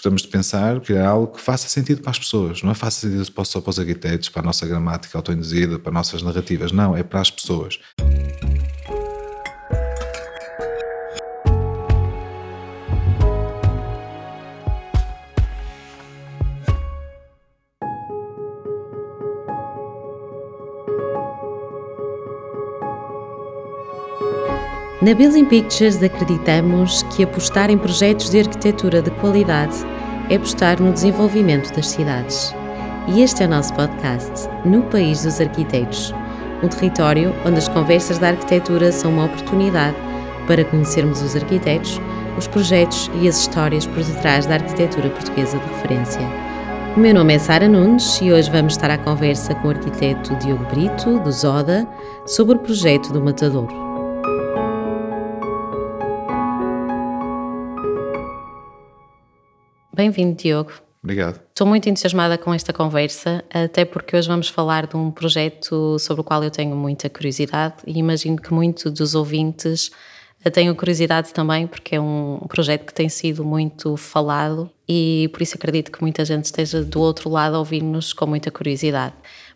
gostamos de pensar que é algo que faça sentido para as pessoas, não é faça sentido só para os arquitetos, para a nossa gramática autoinduzida, para nossas narrativas, não, é para as pessoas. Na Building Pictures acreditamos que apostar em projetos de arquitetura de qualidade é apostar no desenvolvimento das cidades. E este é o nosso podcast, No País dos Arquitetos, um território onde as conversas da arquitetura são uma oportunidade para conhecermos os arquitetos, os projetos e as histórias por detrás da arquitetura portuguesa de referência. O meu nome é Sara Nunes e hoje vamos estar à conversa com o arquiteto Diogo Brito, do Zoda, sobre o projeto do Matadouro. Bem-vindo, Diogo. Obrigado. Estou muito entusiasmada com esta conversa, até porque hoje vamos falar de um projeto sobre o qual eu tenho muita curiosidade e imagino que muitos dos ouvintes tenham curiosidade também, porque é um projeto que tem sido muito falado e por isso acredito que muita gente esteja do outro lado a ouvir-nos com muita curiosidade.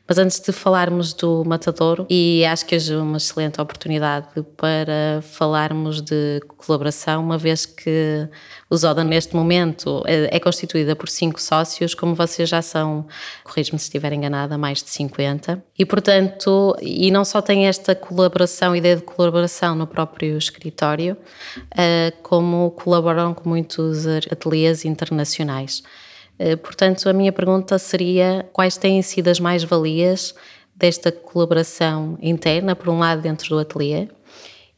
Mas antes de falarmos do Matadouro, e acho que hoje é uma excelente oportunidade para falarmos de colaboração, uma vez que o Zoda neste momento é, é constituída por cinco sócios, como vocês já são, corrijo-me se estiver enganada, mais de 50. E portanto, e não só tem esta colaboração, ideia de colaboração no próprio escritório, eh, como colaboram com muitos ateliês internacionais. Eh, portanto, a minha pergunta seria quais têm sido as mais-valias desta colaboração interna, por um lado, dentro do ateliê,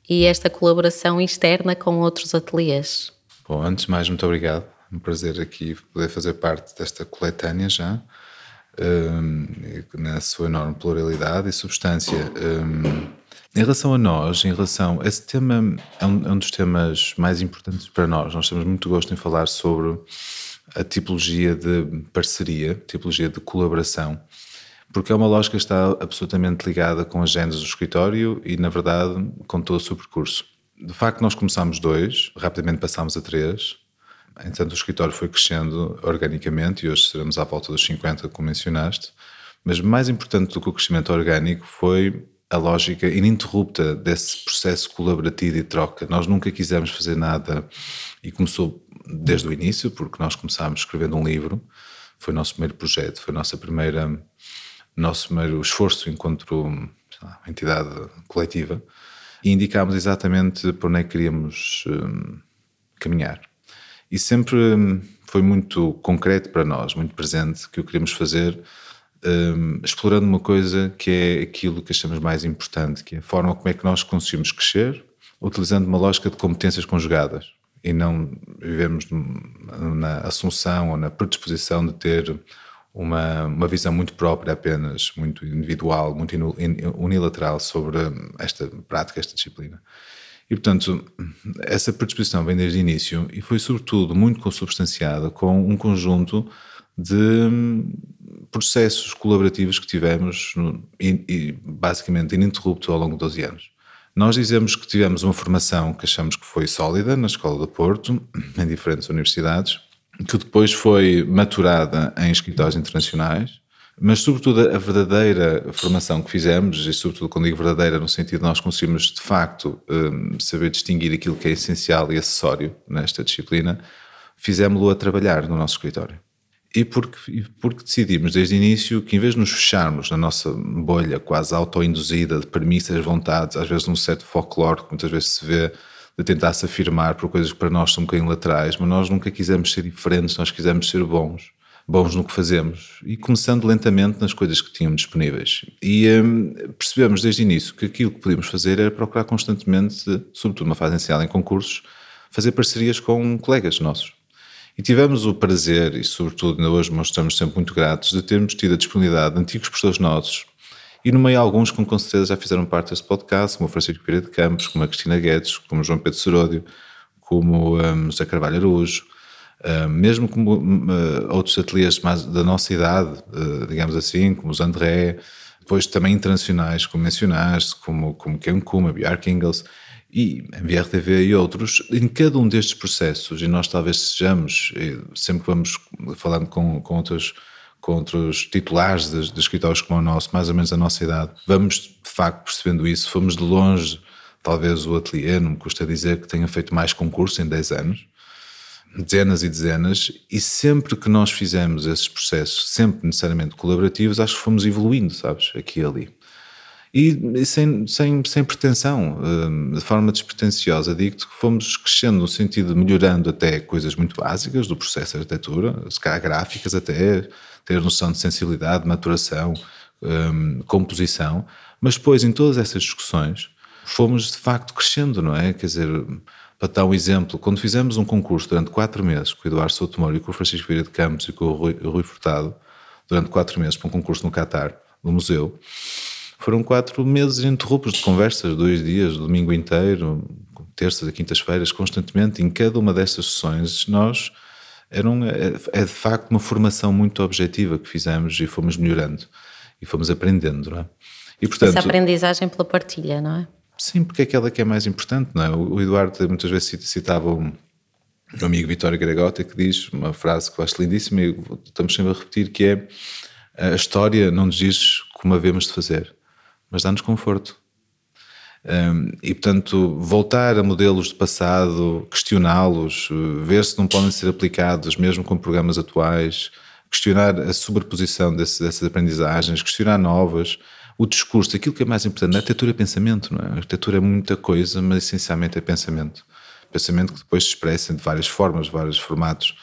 e esta colaboração externa com outros ateliês? Bom, antes de mais, muito obrigado. É um prazer aqui poder fazer parte desta coletânea já, um, na sua enorme pluralidade e substância. Um, em relação a nós, em relação. Esse tema é é um dos temas mais importantes para nós. Nós temos muito gosto em falar sobre a tipologia de parceria, tipologia de colaboração, porque é uma lógica que está absolutamente ligada com as agendas do escritório e, na verdade, com todo o seu percurso. De facto, nós começámos dois, rapidamente passámos a três, entanto, o escritório foi crescendo organicamente e hoje seremos à volta dos 50, como mencionaste. Mas mais importante do que o crescimento orgânico foi a lógica ininterrupta desse processo colaborativo e troca. Nós nunca quisemos fazer nada e começou desde o início, porque nós começámos escrevendo um livro, foi o nosso primeiro projeto, foi a nossa primeira, nosso primeiro esforço enquanto entidade coletiva e indicámos exatamente por onde é que queríamos um, caminhar. E sempre hum, foi muito concreto para nós, muito presente, que o queríamos fazer um, explorando uma coisa que é aquilo que achamos mais importante, que é a forma como é que nós conseguimos crescer, utilizando uma lógica de competências conjugadas e não vivemos na assunção ou na predisposição de ter uma, uma visão muito própria apenas, muito individual, muito unilateral sobre esta prática, esta disciplina. E, portanto, essa predisposição vem desde o início e foi, sobretudo, muito consubstanciada com um conjunto de processos colaborativos que tivemos, no, e, e, basicamente ininterrupto ao longo de 12 anos. Nós dizemos que tivemos uma formação que achamos que foi sólida na Escola do Porto, em diferentes universidades, que depois foi maturada em escritórios internacionais, mas sobretudo a verdadeira formação que fizemos, e sobretudo quando digo verdadeira no sentido de nós conseguimos de facto hum, saber distinguir aquilo que é essencial e acessório nesta disciplina, fizemos-lo a trabalhar no nosso escritório. E porque, porque decidimos desde o início que, em vez de nos fecharmos na nossa bolha quase auto-induzida de premissas, vontades, às vezes num certo folclore que muitas vezes se vê, de tentar se afirmar por coisas que para nós são um bocadinho laterais, mas nós nunca quisemos ser diferentes, nós quisemos ser bons, bons no que fazemos e começando lentamente nas coisas que tínhamos disponíveis. E hum, percebemos desde o início que aquilo que podíamos fazer era procurar constantemente, sobretudo numa fase inicial em concursos, fazer parcerias com colegas nossos e tivemos o prazer, e sobretudo ainda hoje mostramos sempre muito gratos, de termos tido a disponibilidade de antigos professores nossos, e no meio alguns que com certeza já fizeram parte deste podcast, como o Francisco Pereira de Campos, como a Cristina Guedes, como o João Pedro Seródio, como um, José Carvalho Araújo, um, mesmo como um, outros ateliês mais da nossa idade, uh, digamos assim, como os André, depois também internacionais, como mencionaste, como, como Ken Kuma, Bjark Ingels, e MVRTV e outros, em cada um destes processos, e nós talvez sejamos, sempre que vamos falando com, com outros com outros titulares de, de escritórios como o nosso, mais ou menos a nossa idade, vamos de facto percebendo isso. Fomos de longe, talvez o ateliê, não me custa dizer que tenha feito mais concursos em 10 anos, dezenas e dezenas, e sempre que nós fizemos esses processos, sempre necessariamente colaborativos, acho que fomos evoluindo, sabes, aqui e ali. E, sem, sem, sem pretensão, hum, de forma despretensiosa, digo-te que fomos crescendo no sentido de melhorando até coisas muito básicas do processo de arquitetura, se calhar gráficas até, ter noção de sensibilidade, maturação, hum, composição, mas depois em todas essas discussões fomos de facto crescendo, não é? Quer dizer, para dar um exemplo, quando fizemos um concurso durante quatro meses com o Eduardo Soutomoro e com o Francisco Vieira de Campos e com o Rui, o Rui Furtado, durante quatro meses para um concurso no Catar, no museu, foram quatro meses ininterruptos de conversas, dois dias, domingo inteiro, terças e quintas-feiras, constantemente. Em cada uma dessas sessões, nós era um, é, é, de facto uma formação muito objetiva que fizemos e fomos melhorando e fomos aprendendo, não é? E, portanto, Essa aprendizagem pela partilha, não é? Sim, porque é aquela que é mais importante, não é? O Eduardo muitas vezes citava um, um amigo Vitório Gregota que diz uma frase que eu acho lindíssima e estamos sempre a repetir que é a história não nos diz como havemos de fazer, mas dá-nos conforto. Um, e, portanto, voltar a modelos do passado, questioná-los, ver se não podem ser aplicados mesmo com programas atuais, questionar a sobreposição desse, dessas aprendizagens, questionar novas, o discurso, aquilo que é mais importante, a arquitetura é pensamento, não é? A arquitetura é muita coisa, mas essencialmente é pensamento. Pensamento que depois se expressa de várias formas, vários formatos,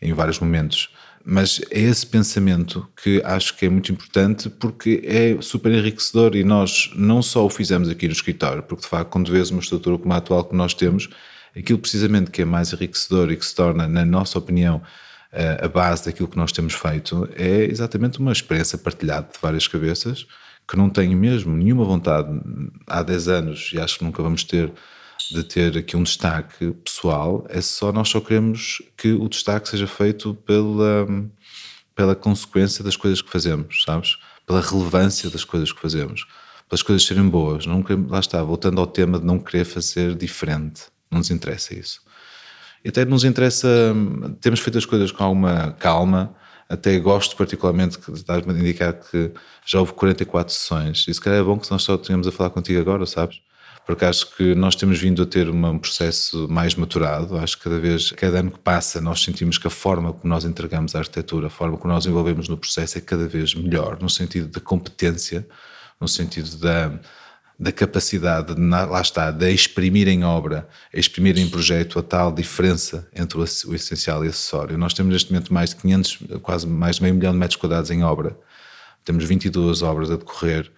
em vários momentos. Mas é esse pensamento que acho que é muito importante porque é super enriquecedor e nós não só o fizemos aqui no escritório, porque de facto, quando vês uma estrutura como a atual que nós temos, aquilo precisamente que é mais enriquecedor e que se torna, na nossa opinião, eh, a base daquilo que nós temos feito é exatamente uma experiência partilhada de várias cabeças que não tenho mesmo nenhuma vontade há 10 anos e acho que nunca vamos ter de ter aqui um destaque pessoal, é só nós só queremos que o destaque seja feito pela, pela consequência das coisas que fazemos, sabes? Pela relevância das coisas que fazemos, pelas coisas serem boas. Não queremos, lá está, voltando ao tema de não querer fazer diferente, não nos interessa isso. E até nos interessa, temos feito as coisas com alguma calma, até gosto particularmente que estás-me a indicar que já houve 44 sessões, e se calhar é bom que nós só tenhamos a falar contigo agora, sabes? Porque acho que nós temos vindo a ter um processo mais maturado. Acho que cada vez, cada ano que passa, nós sentimos que a forma como nós entregamos a arquitetura, a forma como nós envolvemos no processo é cada vez melhor, no sentido da competência, no sentido da, da capacidade, de, lá está, de exprimir em obra, exprimir em projeto a tal diferença entre o, o essencial e o acessório. Nós temos neste momento mais de 500, quase mais de meio milhão de metros quadrados em obra. Temos 22 obras a decorrer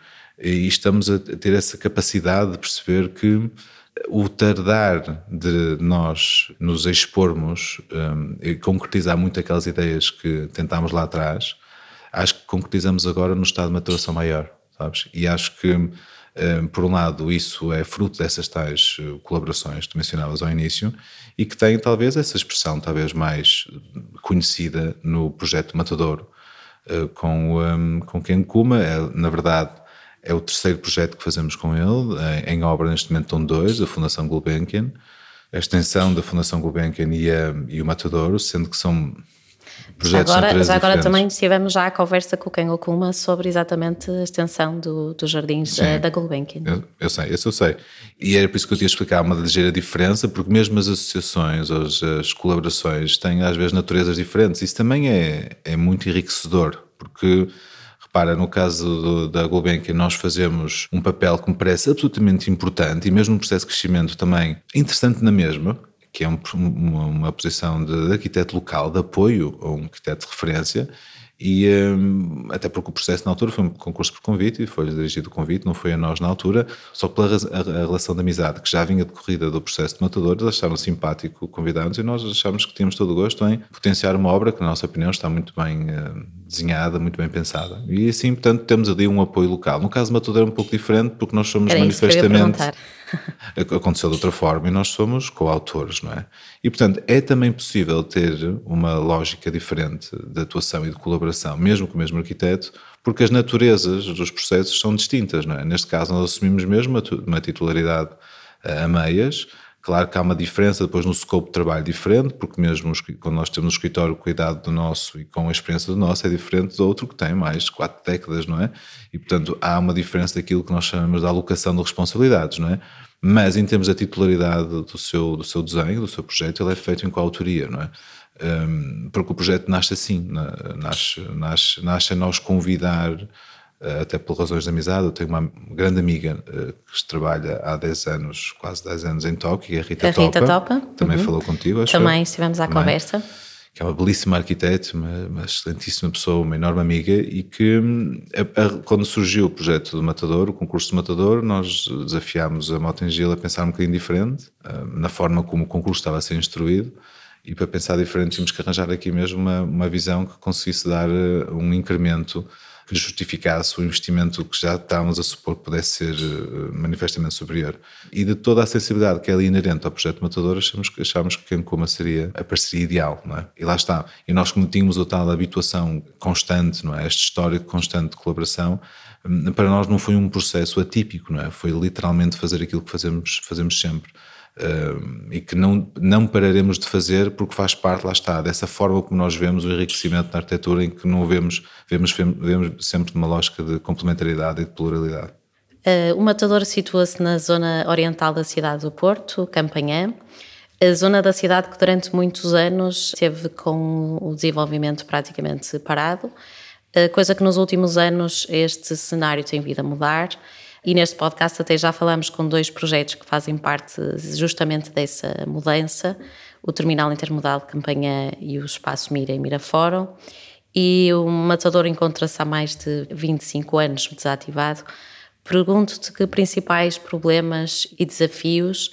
e estamos a ter essa capacidade de perceber que o tardar de nós nos expormos um, e concretizar muito aquelas ideias que tentámos lá atrás, acho que concretizamos agora no estado de maturação maior, sabes? E acho que, um, por um lado, isso é fruto dessas tais uh, colaborações que mencionavas ao início e que tem talvez essa expressão talvez mais conhecida no projeto Matador uh, com, um, com Ken Kuma, é, na verdade é o terceiro projeto que fazemos com ele. Em obra, neste momento, estão dois: a Fundação Gulbenkian, a extensão da Fundação Gulbenkian e, a, e o Matadouro, sendo que são projetos agora, já agora também estivemos já a conversa com o Ken Okuma sobre exatamente a extensão do, dos jardins da, da Gulbenkian. Eu, eu, sei, isso eu sei. E era por isso que eu tinha explicar uma ligeira diferença, porque mesmo as associações, as, as colaborações têm às vezes naturezas diferentes. Isso também é, é muito enriquecedor, porque para, no caso do, da Gulbenkian, nós fazemos um papel que me parece absolutamente importante e mesmo no processo de crescimento também interessante na mesma, que é um, uma, uma, posição de arquiteto local, de apoio a um arquiteto de referência, e um, até porque o processo na altura foi um concurso por convite e foi dirigido o convite, não foi a nós na altura, só pela a, a relação de amizade que já vinha decorrida do processo de matadores, acharam simpático convidar-nos e nós achámos que tínhamos todo o gosto em potenciar uma obra que, na nossa opinião, está muito bem uh, desenhada, muito bem pensada. E assim, portanto, temos ali um apoio local. No caso de Matador é um pouco diferente porque nós somos Era manifestamente. aconteceu de outra forma e nós somos coautores, não é? E portanto é também possível ter uma lógica diferente de atuação e de colaboração, mesmo com o mesmo arquiteto, porque as naturezas dos processos são distintas, não é? Neste caso nós assumimos mesmo uma titularidade a meias. Claro que há uma diferença depois no scope de trabalho diferente, porque mesmo quando nós temos no escritório o cuidado do nosso e com a experiência do nosso é diferente do outro que tem mais de quatro décadas, não é? E portanto há uma diferença daquilo que nós chamamos de alocação de responsabilidades, não é? Mas em termos da titularidade do seu, do seu desenho, do seu projeto, ele é feito em coautoria, não é? Um, porque o projeto nasce assim, nasce, nasce, nasce a nós convidar até por razões de amizade. Eu tenho uma grande amiga eh, que trabalha há 10 anos, quase 10 anos em Tóquio, a Rita, a Rita Topa. Topa. Também uhum. falou contigo, acho Também estivemos à também, conversa. Que é uma belíssima arquiteta, uma, uma, excelentíssima pessoa, uma enorme amiga, e que hum, a, a, quando surgiu o projeto do Matador, o concurso do Matador, nós desafiámos a Motengil a pensar um bocadinho diferente, uh, na forma como o concurso estava a ser instruído, e para pensar diferente tínhamos que arranjar aqui mesmo uma, uma visão que conseguisse dar uh, um incremento que justificasse o investimento que já estávamos a supor que pudesse ser eh, manifestamente superior. E de toda a sensibilidade que é ali inerente ao projeto Matador, achamos, achámos que Cancuma seria a parceria ideal, não é? E lá está. E nós, como tínhamos a tal habituação constante, não é? Este histórico constante de colaboração, hum, para nós não foi um processo atípico, não é? Foi literalmente fazer aquilo que fazemos, fazemos sempre. E que não, não pararemos de fazer porque faz parte, lá está, dessa forma como nós vemos o enriquecimento da arquitetura em que não vemos, vemos, vemos sempre numa lógica de complementariedade e de pluralidade. Uh, o Matador situa-se na zona oriental da cidade do Porto, Campanhã, a zona da cidade que durante muitos anos teve com o desenvolvimento praticamente parado, uh, coisa que nos últimos anos este cenário tem vindo a mudar e neste podcast até já falamos com dois projetos que fazem parte justamente dessa mudança, o Terminal Intermodal de Campanha e o Espaço Mira em Mirafórum. E o Matador encontra-se há mais de 25 anos desativado. Pergunto-te que principais problemas e desafios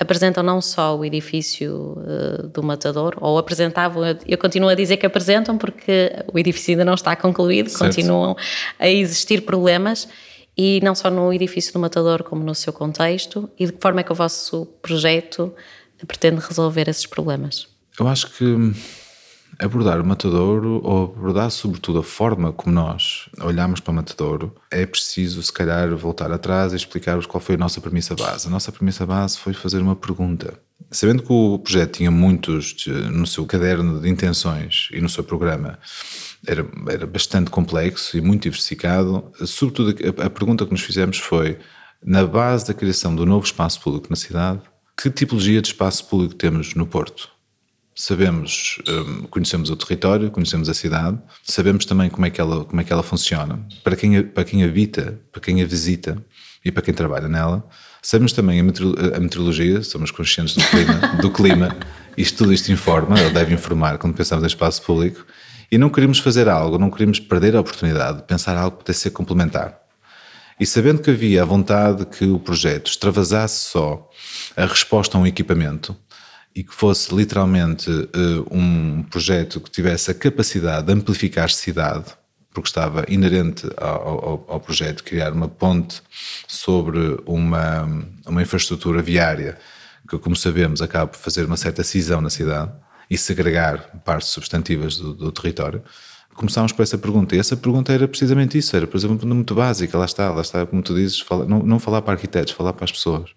apresentam não só o edifício uh, do Matador, ou apresentavam, eu continuo a dizer que apresentam porque o edifício ainda não está concluído, certo. continuam a existir problemas e não só no edifício do Matador, como no seu contexto, e de que forma é que o vosso projeto pretende resolver esses problemas? Eu acho que abordar o Matadouro, ou abordar sobretudo a forma como nós olhamos para o Matadouro, é preciso, se calhar, voltar atrás e explicar-vos qual foi a nossa premissa base. A nossa premissa base foi fazer uma pergunta. Sabendo que o projeto tinha muitos no seu caderno de intenções e no seu programa, era, era bastante complexo e muito diversificado. Sobretudo, a, a pergunta que nos fizemos foi: na base da criação do novo espaço público na cidade, que tipologia de espaço público temos no Porto? Sabemos, um, conhecemos o território, conhecemos a cidade, sabemos também como é que ela, como é que ela funciona, para quem, para quem habita, para quem a visita e para quem trabalha nela. Sabemos também a, meteorologia, somos conscientes do clima, do clima isto tudo isto informa, ou deve informar quando pensamos em espaço público e não queríamos fazer algo, não queríamos perder a oportunidade de pensar algo que pudesse ser complementar. E sabendo que havia a vontade que o projeto extravasasse só a resposta a um equipamento e que fosse literalmente uh, um projeto que tivesse a capacidade de amplificar cidade, porque estava inerente ao, ao, ao, projeto criar uma ponte sobre uma, uma infraestrutura viária que, como sabemos, acaba por fazer uma certa cisão na cidade e segregar partes substantivas do, do território, começámos por essa pergunta. E essa pergunta era precisamente isso, era, por exemplo, muito básica, lá está, lá está, como tu dizes, fala, não, não falar para arquitetos, falar para as pessoas.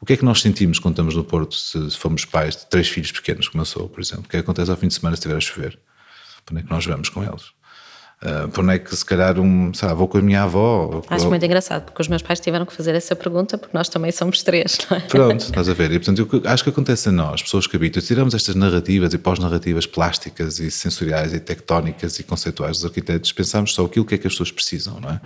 O que é que nós sentimos quando estamos no Porto, se, fomos pais de três filhos pequenos, como eu sou, por exemplo? O que é que acontece ao fim de semana se estiver a chover? Para onde é que nós vamos com eles? Uh, por onde é que se calhar um, sei lá, vou com a minha avó? Acho ou... muito engraçado, porque os meus pais tiveram que fazer essa pergunta, porque nós também somos três, não é? Pronto, estás a ver. E portanto, eu acho que acontece a nós, pessoas que habitam, tiramos estas narrativas e pós-narrativas plásticas e sensoriais e tectónicas e conceituais dos arquitetos, pensamos só aquilo que é que as pessoas precisam, não é?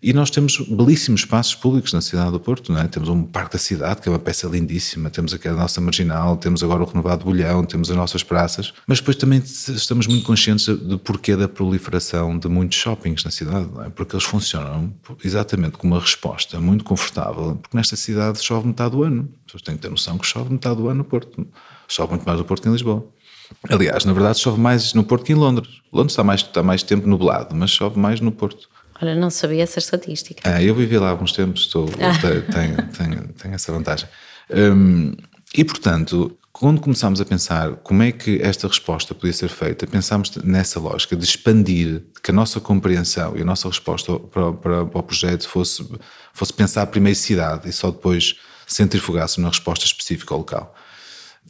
E nós temos belíssimos espaços públicos na cidade do Porto, não é? Temos um Parque da Cidade, que é uma peça lindíssima, temos aqui a nossa marginal, temos agora o renovado Bolhão, temos as nossas praças, mas depois também estamos muito conscientes do porquê da proliferação de muitos shoppings na cidade, é? Porque eles funcionam exatamente como uma resposta muito confortável, porque nesta cidade chove metade do ano. As pessoas têm que ter noção que chove metade do ano no Porto. Chove muito mais no Porto que em Lisboa. Aliás, na verdade, chove mais no Porto que em Londres. Londres está mais, está mais tempo nublado, mas chove mais no Porto. Olha, não sabia essa estatística. Ah, eu vivi lá há alguns tempos, estou, ah. tenho, tenho, tenho, essa vantagem. Um, e, portanto, quando começámos a pensar como é que esta resposta podia ser feita, pensámos nessa lógica de expandir, que a nossa compreensão e a nossa resposta para, para, para o projeto fosse, fosse pensar primeiro cidade e só depois centrifugasse na resposta específica ao local.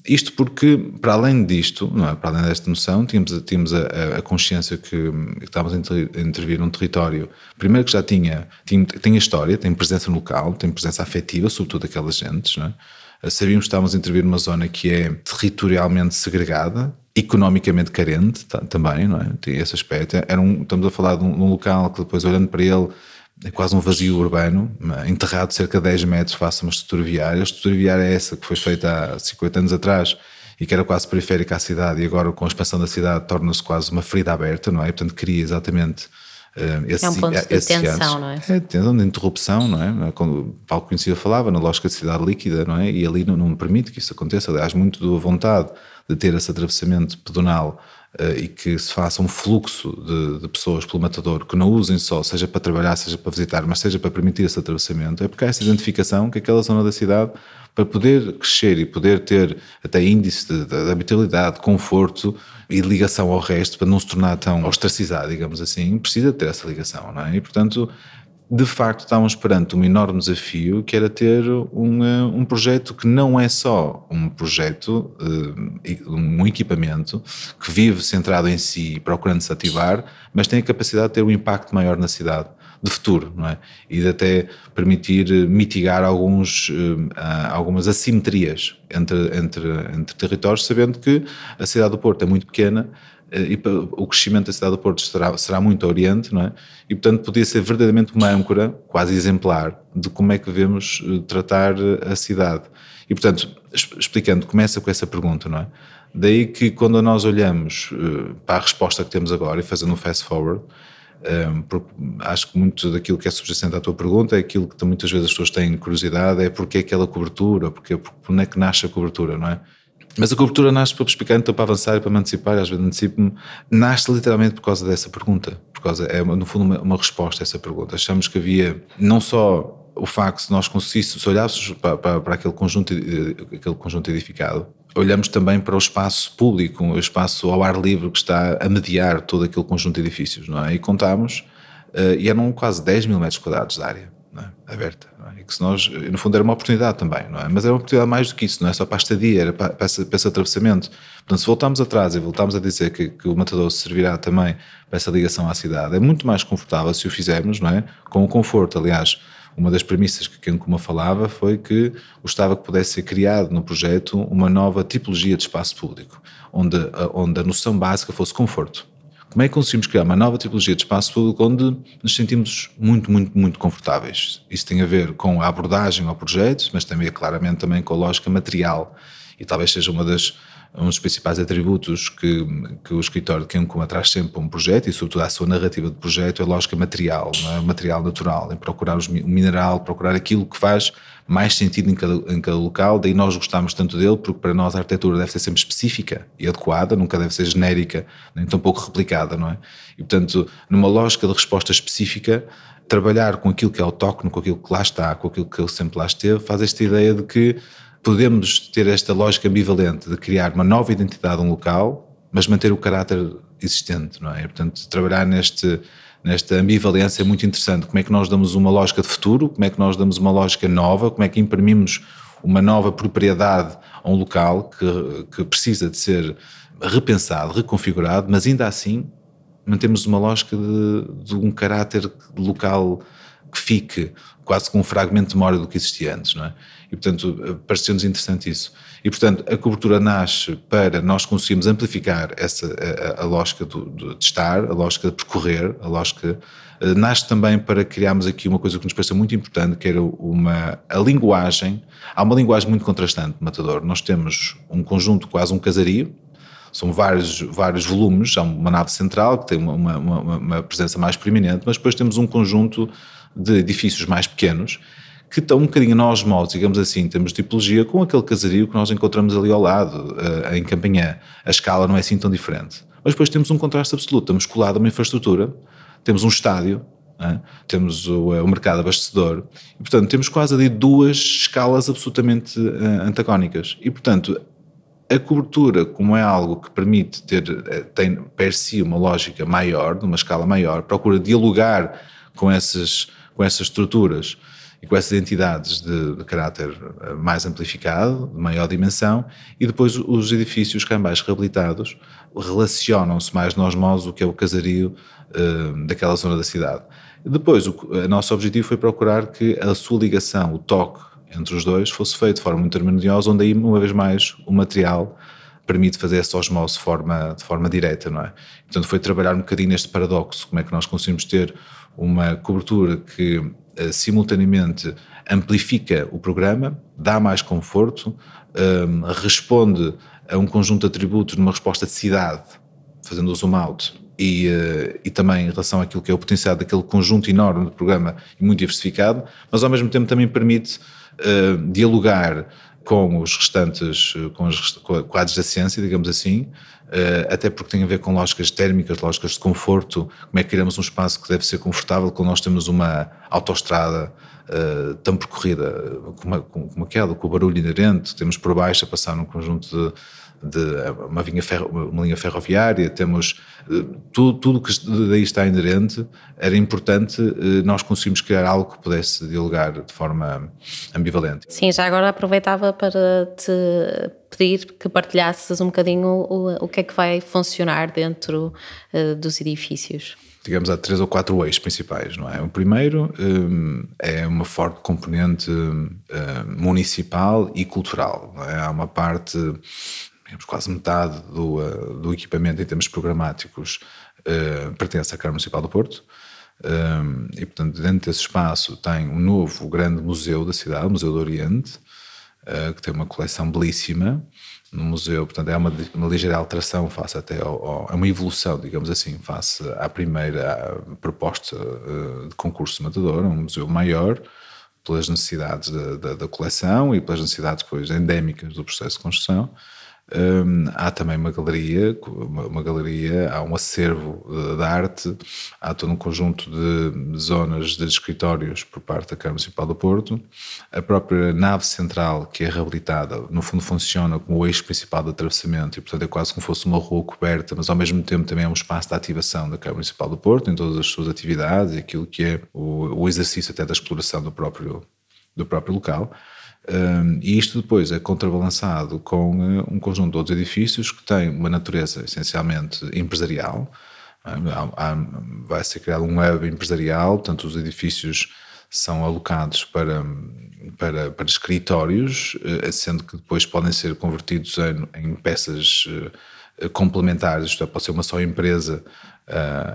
Isto porque, para além disto, não é? para além desta noção, tínhamos, tínhamos a, a, consciência que, que estávamos a intervir num território, primeiro que já tinha, tinha, tinha história, tem presença no local, tem presença afetiva, sobretudo aquelas gentes, não é? Sabíamos que estávamos a intervir numa zona que é territorialmente segregada, economicamente carente também, não é? Tem esse aspecto. Era um, estamos a falar de um, de um local que depois, olhando para ele, é quase um vazio urbano, enterrado cerca de 10 metros face a uma estrutura viária. A estrutura viária é essa que foi feita há 50 anos atrás e que era quase periférica à cidade e agora com a expansão da cidade torna-se quase uma ferida aberta, não é? E, portanto cria exatamente uh, esse, é um ponto de tensão, não é? É, tensão de interrupção, não é? Quando o Paulo Conhecido falava na lógica de cidade líquida, não é? E ali não, não permite que isso aconteça, aliás, muito da vontade de ter esse atravessamento pedonal e que se faça um fluxo de, de, pessoas pelo matador que não usem só, seja para trabalhar, seja para visitar, mas seja para permitir esse atravessamento, é porque há essa identificação que aquela zona da cidade, para poder crescer e poder ter até índice de, de, de habitabilidade, conforto e ligação ao resto, para não se tornar tão ostracizado, digamos assim, precisa ter essa ligação, não é? E portanto de facto estávamos perante um enorme desafio que era ter um, eh, um projeto que não é só um projeto, eh, um equipamento que vive centrado em si, procurando se ativar, mas tem a capacidade de ter um impacto maior na cidade de futuro, não é? E de até permitir mitigar alguns, eh, algumas assimetrias entre, entre, entre territórios, sabendo que a cidade do Porto é muito pequena eh, e o crescimento da cidade do Porto será, será muito oriente, não é? E portanto podia ser verdadeiramente uma âncora, quase exemplar, de como é que devemos eh, tratar a cidade. E portanto, explicando, começa com essa pergunta, não é? Daí que quando nós olhamos eh, para a resposta que temos agora e fazendo um fast forward, porque acho que muito daquilo que é subjacente à tua pergunta é aquilo que muitas vezes as pessoas têm curiosidade, é porque aquela cobertura, porque, porque onde é que nasce a cobertura, não é? Mas a cobertura nasce para explicar, então para avançar e para me antecipar, às vezes antecipo-me, nasce literalmente por causa dessa pergunta. Por causa, é no fundo uma, uma resposta a essa pergunta. Achamos que havia não só o facto de nós conseguíssemos, se olhássemos para, para, para, aquele, conjunto, aquele conjunto edificado, olhamos também para o espaço público, o espaço ao ar livre que está a mediar todo aquele conjunto de edifícios, não é? E contámos, uh, e eram quase 10 mil metros quadrados de área? Aberta. É? E que se nós, no fundo, era uma oportunidade também, não é? Mas era uma oportunidade mais do que isso, não é só para a estadia, era para, para, esse, para esse atravessamento. Portanto, se voltarmos atrás e voltarmos a dizer que, que o matador servirá também para essa ligação à cidade, é muito mais confortável se o fizermos, não é? Com o conforto, aliás. Uma das premissas que Ken Kuma falava foi que gostava que pudesse ser criado no projeto uma nova tipologia de espaço público, onde, onde a noção básica fosse conforto como é que conseguimos criar uma nova tipologia de espaço público onde nos sentimos muito, muito, muito confortáveis? Isso tem a ver com a abordagem ao projeto, mas também, claramente, também com a lógica material. E talvez seja uma das um dos principais atributos que, que o escritório de Kenkuma traz sempre para um projeto e sobretudo a sua narrativa de projeto é a lógica material, não é? o material natural, em procurar os, o mineral, procurar aquilo que faz mais sentido em cada, em cada local, daí nós gostamos tanto dele porque para nós a arquitetura deve ser sempre específica e adequada, nunca deve ser genérica, nem tão pouco replicada, não é? E portanto, numa lógica de resposta específica, trabalhar com aquilo que é autóctono, com aquilo que lá está, com aquilo que ele sempre lá esteve, faz esta ideia de que podemos ter esta lógica ambivalente de criar uma nova identidade a um local, mas manter o caráter existente, não é? Portanto, trabalhar neste, nesta ambivalência é muito interessante. Como é que nós damos uma lógica de futuro, como é que nós damos uma lógica nova, como é que imprimimos uma nova propriedade a um local que, que precisa de ser repensado, reconfigurado, mas ainda assim mantemos uma lógica de, de um caráter local que fique quase com um fragmento de memória do que existia antes, não é? E, portanto, pareceu-nos interessante isso. E, portanto, a cobertura nasce para nós conseguirmos amplificar essa, a, a lógica do, de estar, a lógica de percorrer, a lógica. Eh, nasce também para criarmos aqui uma coisa que nos pareceu muito importante, que era uma, a linguagem. Há uma linguagem muito contrastante Matador. Nós temos um conjunto, quase um casario, são vários, vários volumes, há uma nave central que tem uma, uma, uma, presença mais preeminente, mas depois temos um conjunto de edifícios mais pequenos que estão um bocadinho nós modos, digamos assim, em termos de tipologia, com aquele casario que nós encontramos ali ao lado, uh, em Campanhã. A escala não é assim tão diferente. Mas depois temos um contraste absoluto, estamos colados a uma infraestrutura, temos um estádio, uh, temos o, uh, o, mercado abastecedor, e portanto temos quase ali duas escalas absolutamente antagónicas. E portanto, a cobertura, como é algo que permite ter, tem per si uma lógica maior, numa escala maior, procura dialogar com essas, com essas estruturas e com essas entidades de, de caráter eh, mais amplificado, de maior dimensão, e depois os edifícios cambais reabilitados relacionam-se mais no osmose o que é o casario uh, daquela zona da cidade. Depois, o, o nosso objetivo foi procurar que a sua ligação, o toque entre os dois, fosse feito de forma muito harmoniosa, onde aí, uma vez mais, o material permite fazer essa osmose de forma, de forma direta, não é? Portanto, foi trabalhar um bocadinho neste paradoxo, como é que nós conseguimos ter uma cobertura que uh, simultaneamente amplifica o programa, dá mais conforto, um, responde a um conjunto de atributos numa resposta de cidade, fazendo o zoom out, e, uh, e também em relação àquilo que é o potencial daquele conjunto enorme de programa e muito diversificado, mas ao mesmo tempo também permite uh, dialogar com os restantes, com, as, com a adjacência, digamos assim, Uh, até porque tem a ver com lógicas térmicas, lógicas de conforto, como é que criamos um espaço que deve ser confortável quando nós temos uma autoestrada uh, tão percorrida como, como aquela, com o barulho inerente, temos por baixo a passar num conjunto de, de uma, linha ferro, uma linha ferroviária, temos eh, tudo, tudo que daí está inerente, era importante eh, nós conseguimos criar algo que pudesse dialogar de forma ambivalente. Sim, já agora aproveitava para te pedir que partilhasses um bocadinho o, o que é que vai funcionar dentro uh, dos edifícios digamos, há três ou quatro eixos principais, não é? O primeiro um, é uma forte componente um, municipal e cultural, é? Há uma parte digamos, quase metade do, uh, do equipamento em termos programáticos uh, pertence à Câmara Municipal do Porto. Um, e, portanto, dentro desse espaço tem um novo grande museu da cidade, o Museu do Oriente, uh, que tem uma coleção belíssima no museu. Portanto, é uma, uma ligeira alteração face até ao, ao, é uma evolução, digamos assim, face à primeira proposta de concurso de matador, um museu maior, pelas necessidades da, da, da, coleção e pelas necessidades depois endémicas do processo de construção. Um, há também uma galeria, uma, galeria, há um acervo de, de, arte, há todo um conjunto de zonas de escritórios por parte da Câmara Municipal do Porto. A própria nave central, que é reabilitada, no fundo funciona como o eixo principal do atravessamento e, portanto, é quase como fosse uma rua coberta, mas ao mesmo tempo também é um espaço de ativação da Câmara Municipal do Porto em todas as suas atividades e aquilo que é o, o exercício até da exploração do próprio, do próprio local. Um, e isto depois é contrabalançado com uh, um conjunto de outros edifícios que têm uma natureza essencialmente empresarial. vai ser criado um web empresarial, portanto, os edifícios são alocados para, para, para escritórios, uh, sendo que depois podem ser convertidos em, em peças uh, complementares, isto é, pode ser uma só empresa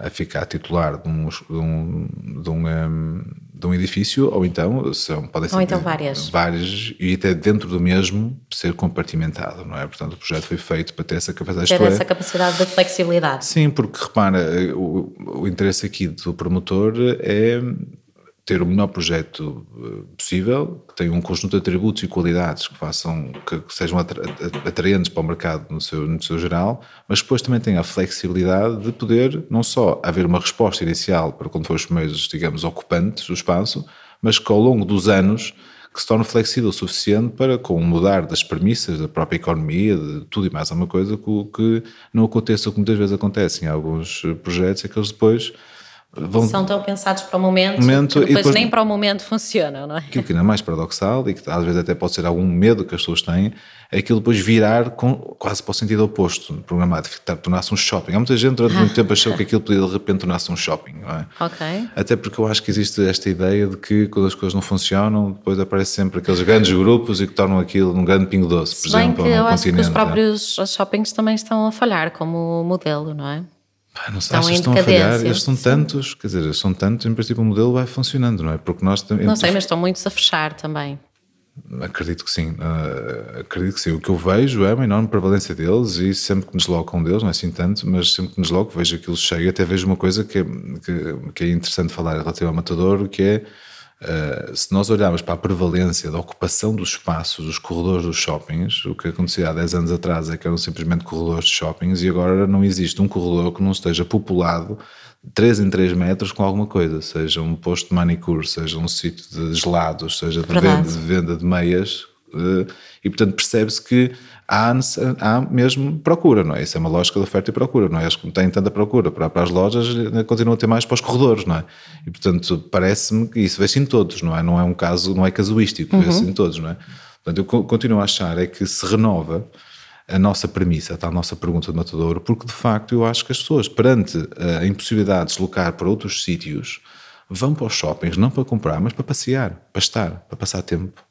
a ficar titular de um, de um, de um, de um edifício, ou então são, podem ser então várias. várias, e até dentro do mesmo ser compartimentado, não é? Portanto, o projeto foi feito para ter essa capacidade. Ter essa é, capacidade de flexibilidade. Sim, porque repara, o, o interesse aqui do promotor é ter o melhor projeto eh, possível, que tenha um conjunto de atributos e qualidades que façam que, sejam atraentes para o mercado no seu, no seu geral, mas depois também tem a flexibilidade de poder não só haver uma resposta inicial para quando for os primeiros, digamos, ocupantes do espaço, mas que ao longo dos anos que se torne flexível o suficiente para, com o mudar das premissas da própria economia, de tudo e mais alguma coisa, que, que não aconteça o que muitas vezes acontece em alguns projetos, é que eles depois Vão, São tão pensados para o momento, momento depois, depois, nem para o momento funcionam, não é? Aquilo que ainda é mais paradoxal e que às vezes até pode ser algum medo que as pessoas têm, é aquilo depois virar com, quase para o sentido oposto, programado, tornar-se um shopping. Há muita gente durante muito tempo achou que aquilo podia de repente tornar-se um shopping, não é? Ok. Até porque eu acho que existe esta ideia de que quando as coisas não funcionam, depois aparecem sempre aqueles grandes grupos e que tornam aquilo num grande pingo doce, por Se exemplo, bem que eu acho que os é? próprios é? shoppings também estão a falhar como modelo, não é? Pá, não sei, estão, estão a falhar, eles são tantos, quer dizer, são tantos, em princípio o modelo vai funcionando, não é? Porque nós Não sei, mas estão muitos a fechar também. Acredito que sim, uh, acredito que sim. O que eu vejo é uma enorme prevalência deles e sempre que com um deles, não é assim tanto, mas sempre que me desloco vejo aquilo cheio. Até vejo uma coisa que é, que, que é interessante falar relativo ao matador, que é Uh, se nós olharmos para a prevalência da ocupação dos espaços, dos corredores dos shoppings, o que acontecia há 10 anos atrás é que eram simplesmente corredores de shoppings e agora não existe um corredor que não esteja populado 3 em 3 metros com alguma coisa, seja um posto de manicure, seja um sítio de gelados, seja de venda, de venda, de meias, e portanto percebe-se que há, há mesmo procura, não é? Isso é uma lógica de oferta e procura, não é? Eles têm tanta procura para, para as lojas, continuam a ter mais para os corredores, não é? E portanto parece-me que isso vê-se em todos, não é? Não é um caso, não é casuístico, uhum. vê-se em todos, não é? Portanto, eu continuo a achar é que se renova a nossa premissa, a nossa pergunta de matador, porque de facto eu acho que as pessoas, perante a impossibilidade de deslocar para outros sítios, vão para os shoppings não para comprar, mas para passear, para estar, para passar tempo.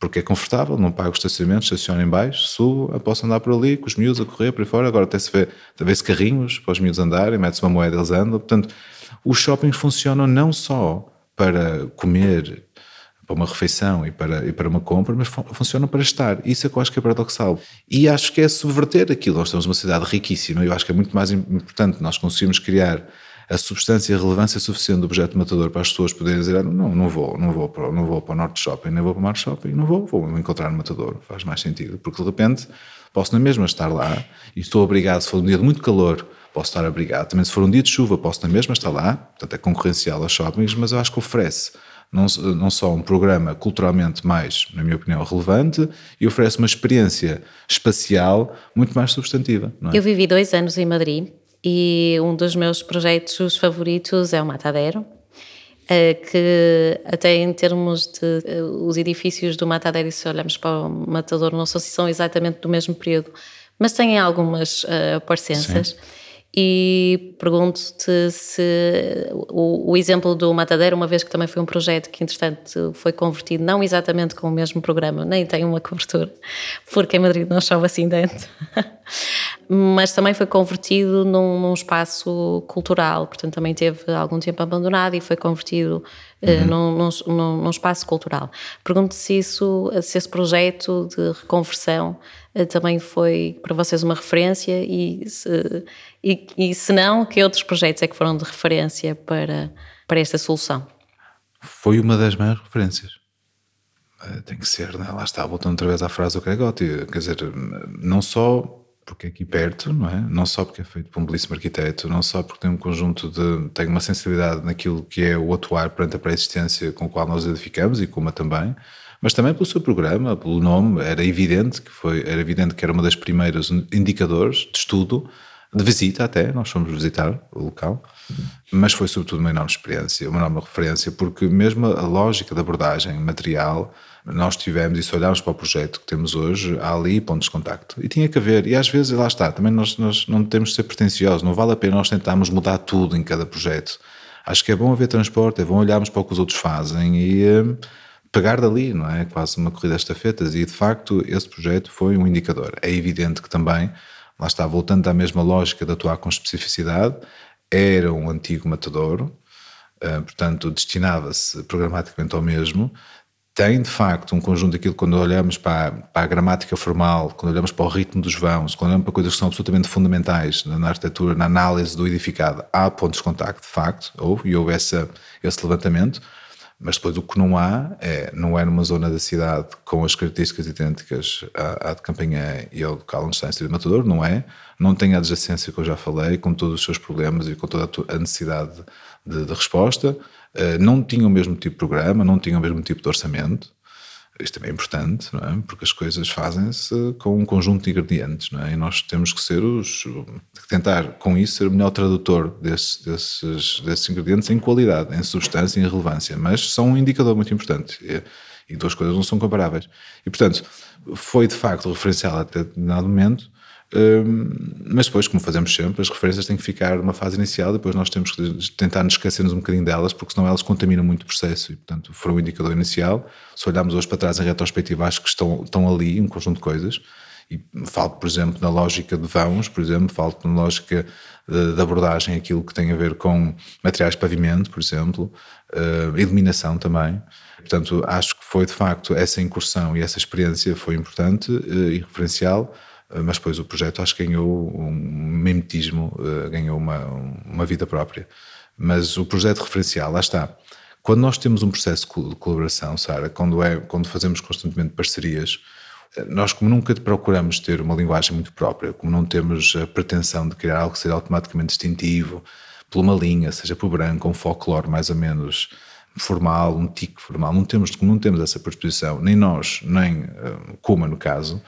Porque é confortável, não pago estacionamento, estaciono em baixo, subo, posso andar por ali com os miúdos a correr por aí fora. Agora até se vê, vê-se carrinhos para os miúdos andarem, mete-se uma moeda, eles andam. Portanto, os shoppings funcionam não só para comer para uma refeição e para, e para uma compra, mas funcionam para estar. Isso é que eu acho que é paradoxal. E acho que é subverter aquilo. Nós temos uma cidade riquíssima eu acho que é muito mais importante nós conseguirmos criar a substância e a relevância suficiente do objeto matador para as pessoas poderem dizer ah, não, não vou, não vou para, não vou para o Norte Shopping, nem vou para o Mar Shopping, não vou, vou encontrar um matador, faz mais sentido, porque de repente posso na mesma estar lá e estou obrigado, se for um dia de muito calor, posso estar abrigado, também se for um dia de chuva, posso na mesma estar lá, portanto é concorrencial aos shoppings, mas eu acho que oferece não, não só um programa culturalmente mais, na minha opinião, relevante, e oferece uma experiência espacial muito mais substantiva. É? Eu vivi dois anos em Madrid e um dos meus projetos favoritos é o Matadero, eh, que até em termos de eh, os edifícios do Matadero, e se olharmos para o Matador, não são exatamente do mesmo período, mas têm algumas uh, parecenças. Sim e pergunto-te se o, o, exemplo do Matadeira, uma vez que também foi um projeto que, entretanto, foi convertido, não exatamente com o mesmo programa, nem tem uma cobertura, porque em Madrid não chove assim dentro, mas também foi convertido num, num, espaço cultural, portanto, também teve algum tempo abandonado e foi convertido uh, uhum. num, num, num, espaço cultural. Pergunto se isso, se esse projeto de reconversão uh, também foi para vocês uma referência e se e, e se não, que outros projetos é que foram de referência para, para esta solução? Foi uma das maiores referências. Eh, tem que ser, né? lá está, voltando outra vez à frase do Gregotti, quer dizer, não só porque é aqui perto, não é? Não só porque é feito por um belíssimo arquiteto, não só porque tem um conjunto de. tem uma sensibilidade naquilo que é o atuar perante a pré-existência com o qual nós edificamos e com uma também, mas também pelo seu programa, pelo nome, era evidente que foi, era evidente que era uma das primeiras indicadores de estudo de visita até, nós fomos visitar o local, mas foi sobretudo uma enorme experiência, uma enorme referência, porque mesmo a lógica da abordagem material, nós tivemos, e se olharmos para o projeto que temos hoje, há ali pontos de contacto. E tinha que haver, e às vezes, lá está, também nós, nós não temos de ser pretenciosos, não vale a pena nós tentarmos mudar tudo em cada projeto. Acho que é bom haver transporte, é bom olharmos para o que os outros fazem e um, pegar dali, não é? Quase uma corrida de estafetas. E de facto, esse projeto foi um indicador. É evidente que também lá está, voltando à mesma lógica de atuar com especificidade, era um antigo matadouro, uh, portanto, destinava-se programaticamente ao mesmo, tem de facto um conjunto daquilo quando olhamos para para a, gramática formal, quando olhamos para o ritmo dos vãos, quando olhamos para coisas que são absolutamente fundamentais na, na arquitetura, na análise do edificado, há pontos de contacto, de facto, houve, e houve essa, esse levantamento, mas depois o que não há é, não é numa zona da cidade com as características idênticas à, à de Campanhã e ao local onde está a de Matador, não é. Não tem a adjacência que eu já falei, com todos os seus problemas e com toda a necessidade de, de resposta. Uh, não tinha o mesmo tipo de programa, não tinha o mesmo tipo de orçamento isto também é importante, não é? Porque as coisas fazem-se com um conjunto de ingredientes, não é? E nós temos que ser os. tentar, com isso, ser o melhor tradutor desses, desses, desses ingredientes em qualidade, em substância e em relevância. Mas são um indicador muito importante. E, e duas coisas não são comparáveis. E, portanto, foi de facto referencial até determinado momento mas depois, como fazemos sempre, as referências têm que ficar numa fase inicial, depois nós temos que tentar nos esquecermos um bocadinho delas, porque senão elas contaminam muito o processo e, portanto, foram um indicador inicial. Se olharmos hoje para trás em retrospectiva, acho que estão, estão ali um conjunto de coisas. E falo, por exemplo, na lógica de vãos, por exemplo, falo na lógica de, de abordagem, aquilo que tem a ver com materiais de pavimento, por exemplo, uh, iluminação também. Portanto, acho que foi de facto essa incursão e essa experiência foi importante uh, e referencial mas depois o projeto acho que ganhou um mimetismo, eh, ganhou uma, uma vida própria. Mas o projeto referencial, lá está. Quando nós temos um processo de colaboração, Sara, quando, é, quando fazemos constantemente parcerias, eh, nós como nunca procuramos ter uma linguagem muito própria, como não temos a pretensão de criar algo que seja automaticamente distintivo, por uma linha, seja por branco, um folclore mais ou menos formal, um tique formal, não temos, não temos essa predisposição, nem nós, nem Kuma no caso,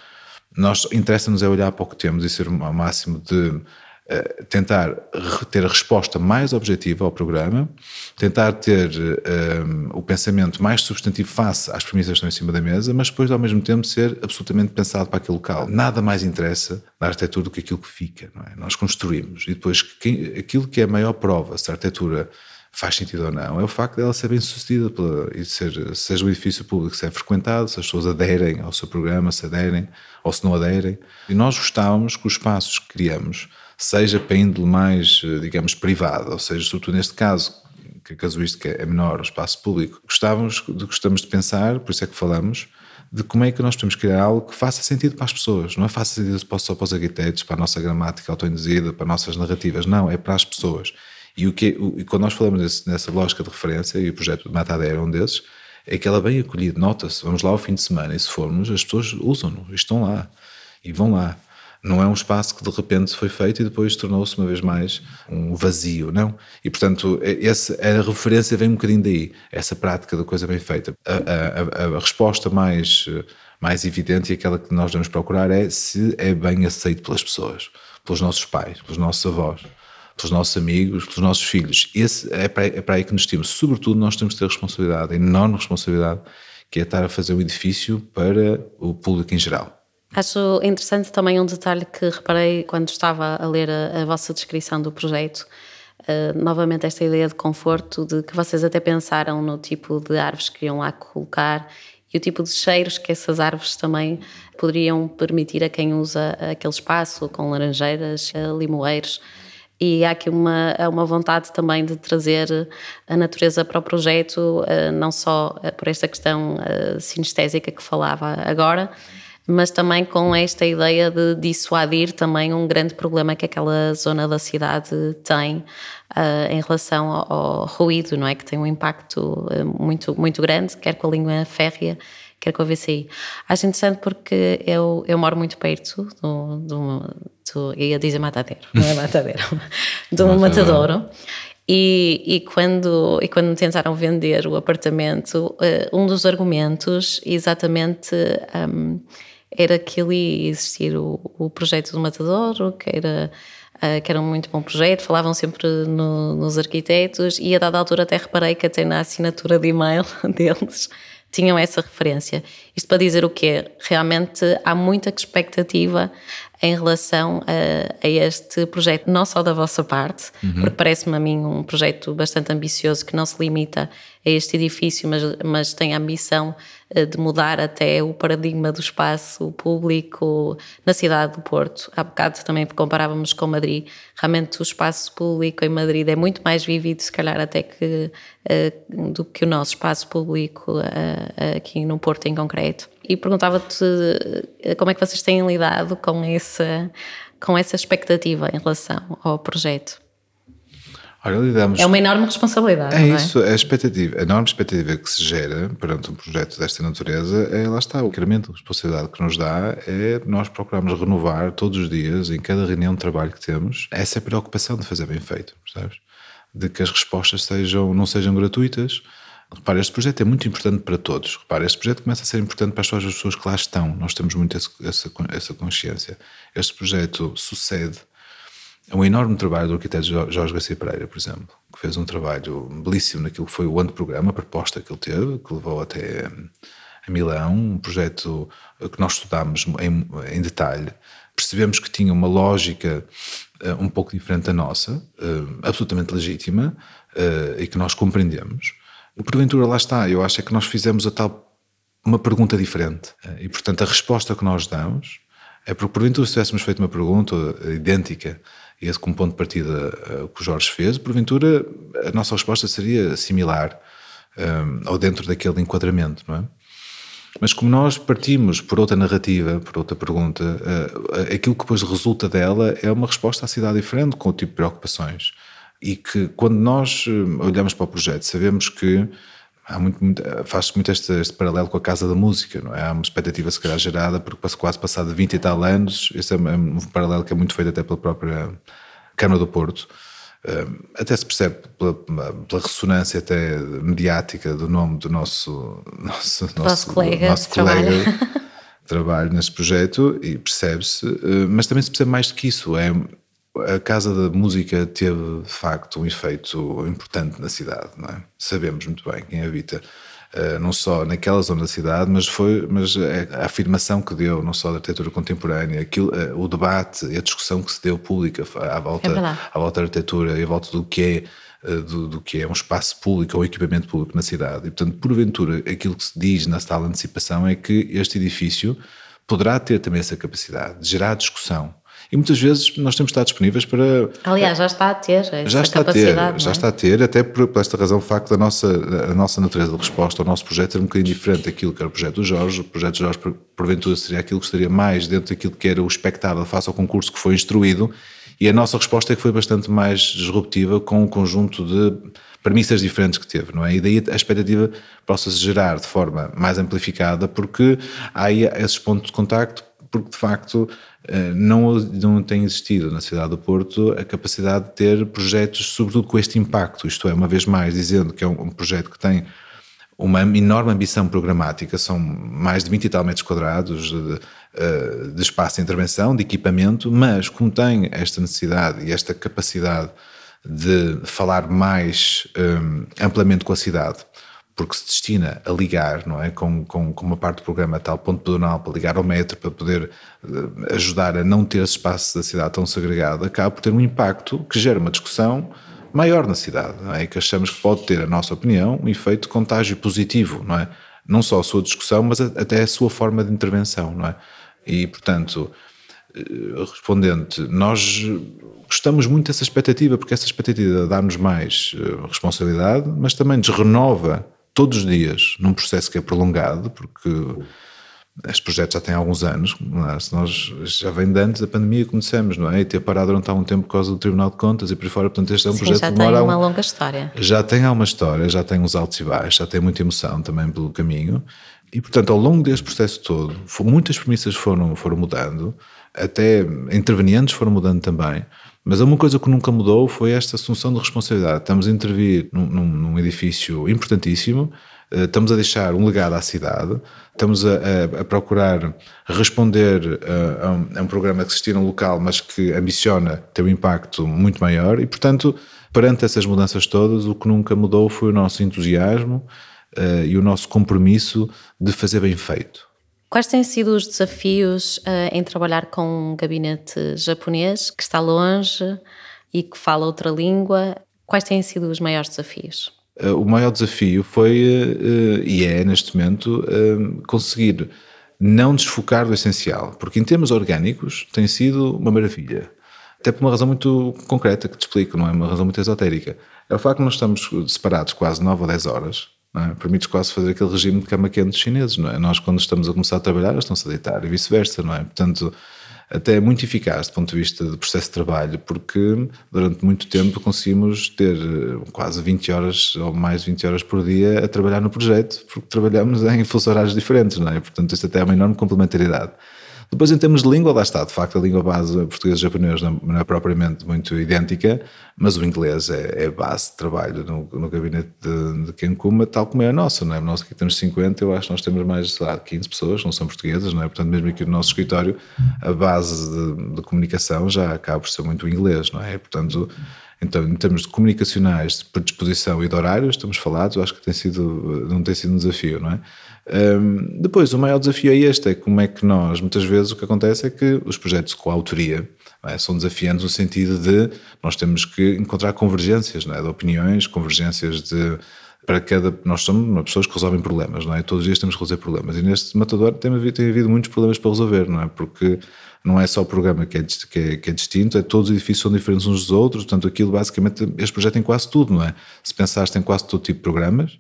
nós interessa-nos é olhar para o que temos e ser ao máximo de Uh, tentar ter a resposta mais objetiva ao programa, tentar ter um, o pensamento mais substantivo face às premissas que estão em cima da mesa, mas depois ao mesmo tempo ser absolutamente pensado para aquele local. Nada mais interessa na arquitetura do que aquilo que fica, é? Nós construímos e depois aquilo que é a maior prova se a arquitetura faz sentido ou não, é o facto dela ser bem sucedida e ser, seja o edifício público se é frequentado, se as pessoas aderem ao seu programa, se aderem ou se não aderem. E nós gostávamos que os espaços que criamos, seja para índole mais, digamos, privado, ou seja, sobretudo neste caso, que a casuística é menor, o espaço público, gostávamos, gostamos de pensar, por isso é que falamos, de como é que nós podemos criar algo que faça sentido para as pessoas. Não é faça sentido só para os arquitetos, para a nossa gramática autoinduzida, para as nossas narrativas. Não, é para as pessoas. E, o que, o, e quando nós falamos desse, nessa lógica de referência, e o projeto de Matadera é um desses, é que ela é bem acolhida, nota-se, vamos lá ao fim de semana, e se formos, as pessoas usam-no, estão lá, e vão lá. Não é um espaço que de repente foi feito e depois tornou-se uma vez mais um vazio, não? E portanto, essa, a referência vem um bocadinho daí, essa prática da coisa bem feita. A, a, a resposta mais, mais evidente e aquela que nós devemos procurar é se é bem aceito pelas pessoas, pelos nossos pais, pelos nossos avós pelos nossos amigos, pelos nossos filhos. Esse é para, é para aí que nos temos. Sobretudo, nós temos que ter responsabilidade, a enorme responsabilidade, que é estar a fazer um edifício para o público em geral. Acho interessante também um detalhe que reparei quando estava a ler a, a vossa descrição do projeto. Uh, novamente, esta ideia de conforto, de que vocês até pensaram no tipo de árvores que iam lá colocar e o tipo de cheiros que essas árvores também poderiam permitir a quem usa aquele espaço, com laranjeiras, uh, limoeiros e há aqui uma, uma vontade também de trazer a natureza para o projeto, eh, não só eh, por esta questão eh, sinestésica que falava agora, mas também com esta ideia de dissuadir também um grande problema que aquela zona da cidade tem em relação ao, ruído, não é? Que tem um impacto muito, muito grande, quer com a língua férrea, quer com a VCI. Acho interessante porque eu, eu moro muito perto do, do, do ia dizer matadeiro, não é matadeiro, do matadouro. E, e, quando, e quando tentaram vender o apartamento, uh, um dos argumentos exatamente um, era que ali existir o, o projeto do Matadouro, que era, uh, que era um muito bom projeto, falavam sempre no, nos arquitetos, e a dada altura até reparei que até na assinatura de e-mail deles tinham essa referência. Isto para dizer o quê? Realmente há muita expectativa em relação a, a, este projeto, não só da vossa parte, uhum. porque parece-me a mim um projeto bastante ambicioso que não se limita a este edifício, mas, mas tem a ambição eh, de mudar até o paradigma do espaço público na cidade do Porto. Há bocado também comparávamos com Madrid. Realmente o espaço público em Madrid é muito mais vivido, se calhar até que eh, do que o nosso espaço público eh, aqui no Porto em concreto. E perguntava-te como é que vocês têm lidado com essa, com essa expectativa em relação ao projeto. Olha, lidamos... É uma enorme responsabilidade. É, é? isso, a expectativa, a enorme expectativa que se gera perante um projeto desta natureza é lá está, o incremento de responsabilidade que nos dá é nós procurarmos renovar todos os dias, em cada reunião de trabalho que temos, essa é preocupação de fazer bem feito, percebes? De que as respostas sejam, não sejam gratuitas. Repara, este projeto é muito importante para todos. Repara, este projeto começa a ser importante para as pessoas que lá estão. Nós temos muito essa, essa consciência. Este projeto sucede é um enorme trabalho do arquiteto Jorge Garcia Pereira, por exemplo, que fez um trabalho belíssimo naquilo que foi o anteprograma, a proposta que ele teve, que levou até a Milão, um projeto que nós estudámos em, em detalhe. Percebemos que tinha uma lógica uh, um pouco diferente da nossa, uh, absolutamente legítima, uh, e que nós compreendemos. Porventura lá está, eu acho é que nós fizemos a tal uma pergunta diferente. E portanto a resposta que nós damos é porque porventura se tivéssemos feito uma pergunta idêntica e esse como ponto de partida uh, que o Jorge fez, porventura a nossa resposta seria similar um, eh, ou dentro daquele enquadramento, não é? Mas como nós partimos por outra narrativa, por outra pergunta, uh, aquilo que depois resulta dela é uma resposta à cidade diferente, com o tipo de preocupações. E que quando nós olhamos para o projeto, sabemos que há muito, muito faz-se muito este, este, paralelo com a Casa da Música, não é? Há uma expectativa se calhar gerada, porque quase passado 20 e tal anos, esse é um paralelo que é muito feito até pela própria Câmara do Porto, até se percebe pela, pela, ressonância até mediática do nome do nosso nosso, nosso colega, nosso colega trabalho neste projeto e percebe-se, eh, mas também se percebe mais do que isso. É, a Casa da Música teve, de facto, um efeito importante na cidade, não é? Sabemos muito bem quem habita, eh, não só naquela zona da cidade, mas foi mas a afirmação que deu, não só da arquitetura contemporânea, aquilo, eh, o debate e a discussão que se deu pública à volta, é à volta da arquitetura e à volta do que é eh, do, do, que é um espaço público ou equipamento público na cidade. E, portanto, porventura, aquilo que se diz na tal antecipação é que este edifício poderá ter também essa capacidade de gerar discussão. E muitas vezes nós temos de estar disponíveis para. Aliás, já está a ter já está capacidade. A ter, Já é? está a ter, até por, por, esta razão, o facto da nossa, a nossa natureza de resposta ao nosso projeto ser um bocadinho diferente daquilo que era o projeto do Jorge. O projeto do Jorge, porventura, seria aquilo que estaria mais dentro daquilo que era o espectável face ao concurso que foi instruído e a nossa resposta é que foi bastante mais disruptiva com um conjunto de premissas diferentes que teve, não é? E daí a expectativa possa-se gerar de forma mais amplificada, porque há aí esses pontos de contacto, porque de facto não, não tem existido na cidade do Porto a capacidade de ter projetos, sobretudo com este impacto, isto é, uma vez mais dizendo que é um projeto que tem uma enorme ambição programática, são mais de 20 e tal metros quadrados de, eh, de espaço de intervenção, de equipamento, mas como tem esta necessidade e esta capacidade de falar mais um, eh, amplamente com a cidade, porque se destina a ligar, não é, com, com, com uma parte do programa tal ponto pedonal para ligar ao metro, para poder uh, ajudar a não ter esse espaço da cidade tão segregado, acaba por ter um impacto que gera uma discussão maior na cidade, não é? Que achamos que pode ter, a nossa opinião, um efeito contágio positivo, não é? Não só a sua discussão, mas até a sua forma de intervenção, não é? E, portanto, eh, respondente, nós gostamos muito dessa expectativa, porque essa expectativa dá-nos mais eh, responsabilidade, mas também nos renova todos os dias num processo que é prolongado, porque este projeto já tem alguns anos, é? se nós já vem de antes da pandemia, como dissemos, não é? E ter parado durante algum tempo por causa do Tribunal de Contas e por aí fora, portanto, este é um Sim, projeto já que tem uma longa história. Já tem alguma história, já tem uns altos e baixos, já tem muita emoção também pelo caminho. E, portanto, ao longo deste processo todo, muitas premissas foram, foram mudando, até intervenientes foram mudando também. Mas uma coisa que nunca mudou foi esta assunção de responsabilidade. Estamos a intervir num, num, edifício importantíssimo, eh, estamos a deixar um legado à cidade, estamos a, a, a procurar responder a, a, um, a, um, programa que existia no local, mas que ambiciona ter um impacto muito maior e, portanto, perante essas mudanças todas, o que nunca mudou foi o nosso entusiasmo uh, e o nosso compromisso de fazer bem feito. Quais têm sido os desafios uh, em trabalhar com um gabinete japonês que está longe e que fala outra língua? Quais têm sido os maiores desafios? Eh, o maior desafio foi, eh, e é neste momento, conseguir não desfocar do essencial, porque em termos orgânicos tem sido uma maravilha. Até por uma razão muito concreta que te explico, não é uma razão muito esotérica. É o facto de nós estamos separados quase 9 ou 10 horas, é? permite quase fazer aquele regime de cama quente dos chineses, não é? Nós, quando estamos a começar a trabalhar, eles estão-se a deitar e vice-versa, não é? Portanto, até muito eficaz do ponto de vista do processo de trabalho, porque durante muito tempo conseguimos ter eh, quase 20 horas ou mais de 20 horas por dia a trabalhar no projeto, porque trabalhamos em fusos horários diferentes, não é? Portanto, isto até é uma enorme complementaridade. Depois, em termos de língua, lá está, de facto, a língua base português e japonês não é propriamente muito idêntica, mas o inglês é, é base de trabalho no, no gabinete de, de Kenkuma, tal como é a nossa, não é? Nós aqui temos 50, eu acho que nós temos mais, sei lá, 15 pessoas, não são portuguesas, não é? Portanto, mesmo aqui no nosso escritório, a base de, de comunicação já acaba por ser muito o inglês, não é? Portanto, então, em termos de comunicacionais, de predisposição e de horários, estamos falados, eu acho que tem sido, não tem sido um desafio, não é? Um, depois, o maior desafio é este: é como é que nós, muitas vezes, o que acontece é que os projetos com autoria é, são desafiantes no sentido de nós temos que encontrar convergências é, de opiniões, convergências de. Para cada. Nós somos pessoas que resolvem problemas, não é? Todos os dias temos que resolver problemas. E neste matador tem havido, tem havido muitos problemas para resolver, não é? Porque não é só o programa que é, que é, que é distinto, é todos os edifícios são diferentes uns dos outros, portanto, aquilo basicamente, este projeto tem quase tudo, não é? Se pensares, tem quase todo tipo de programas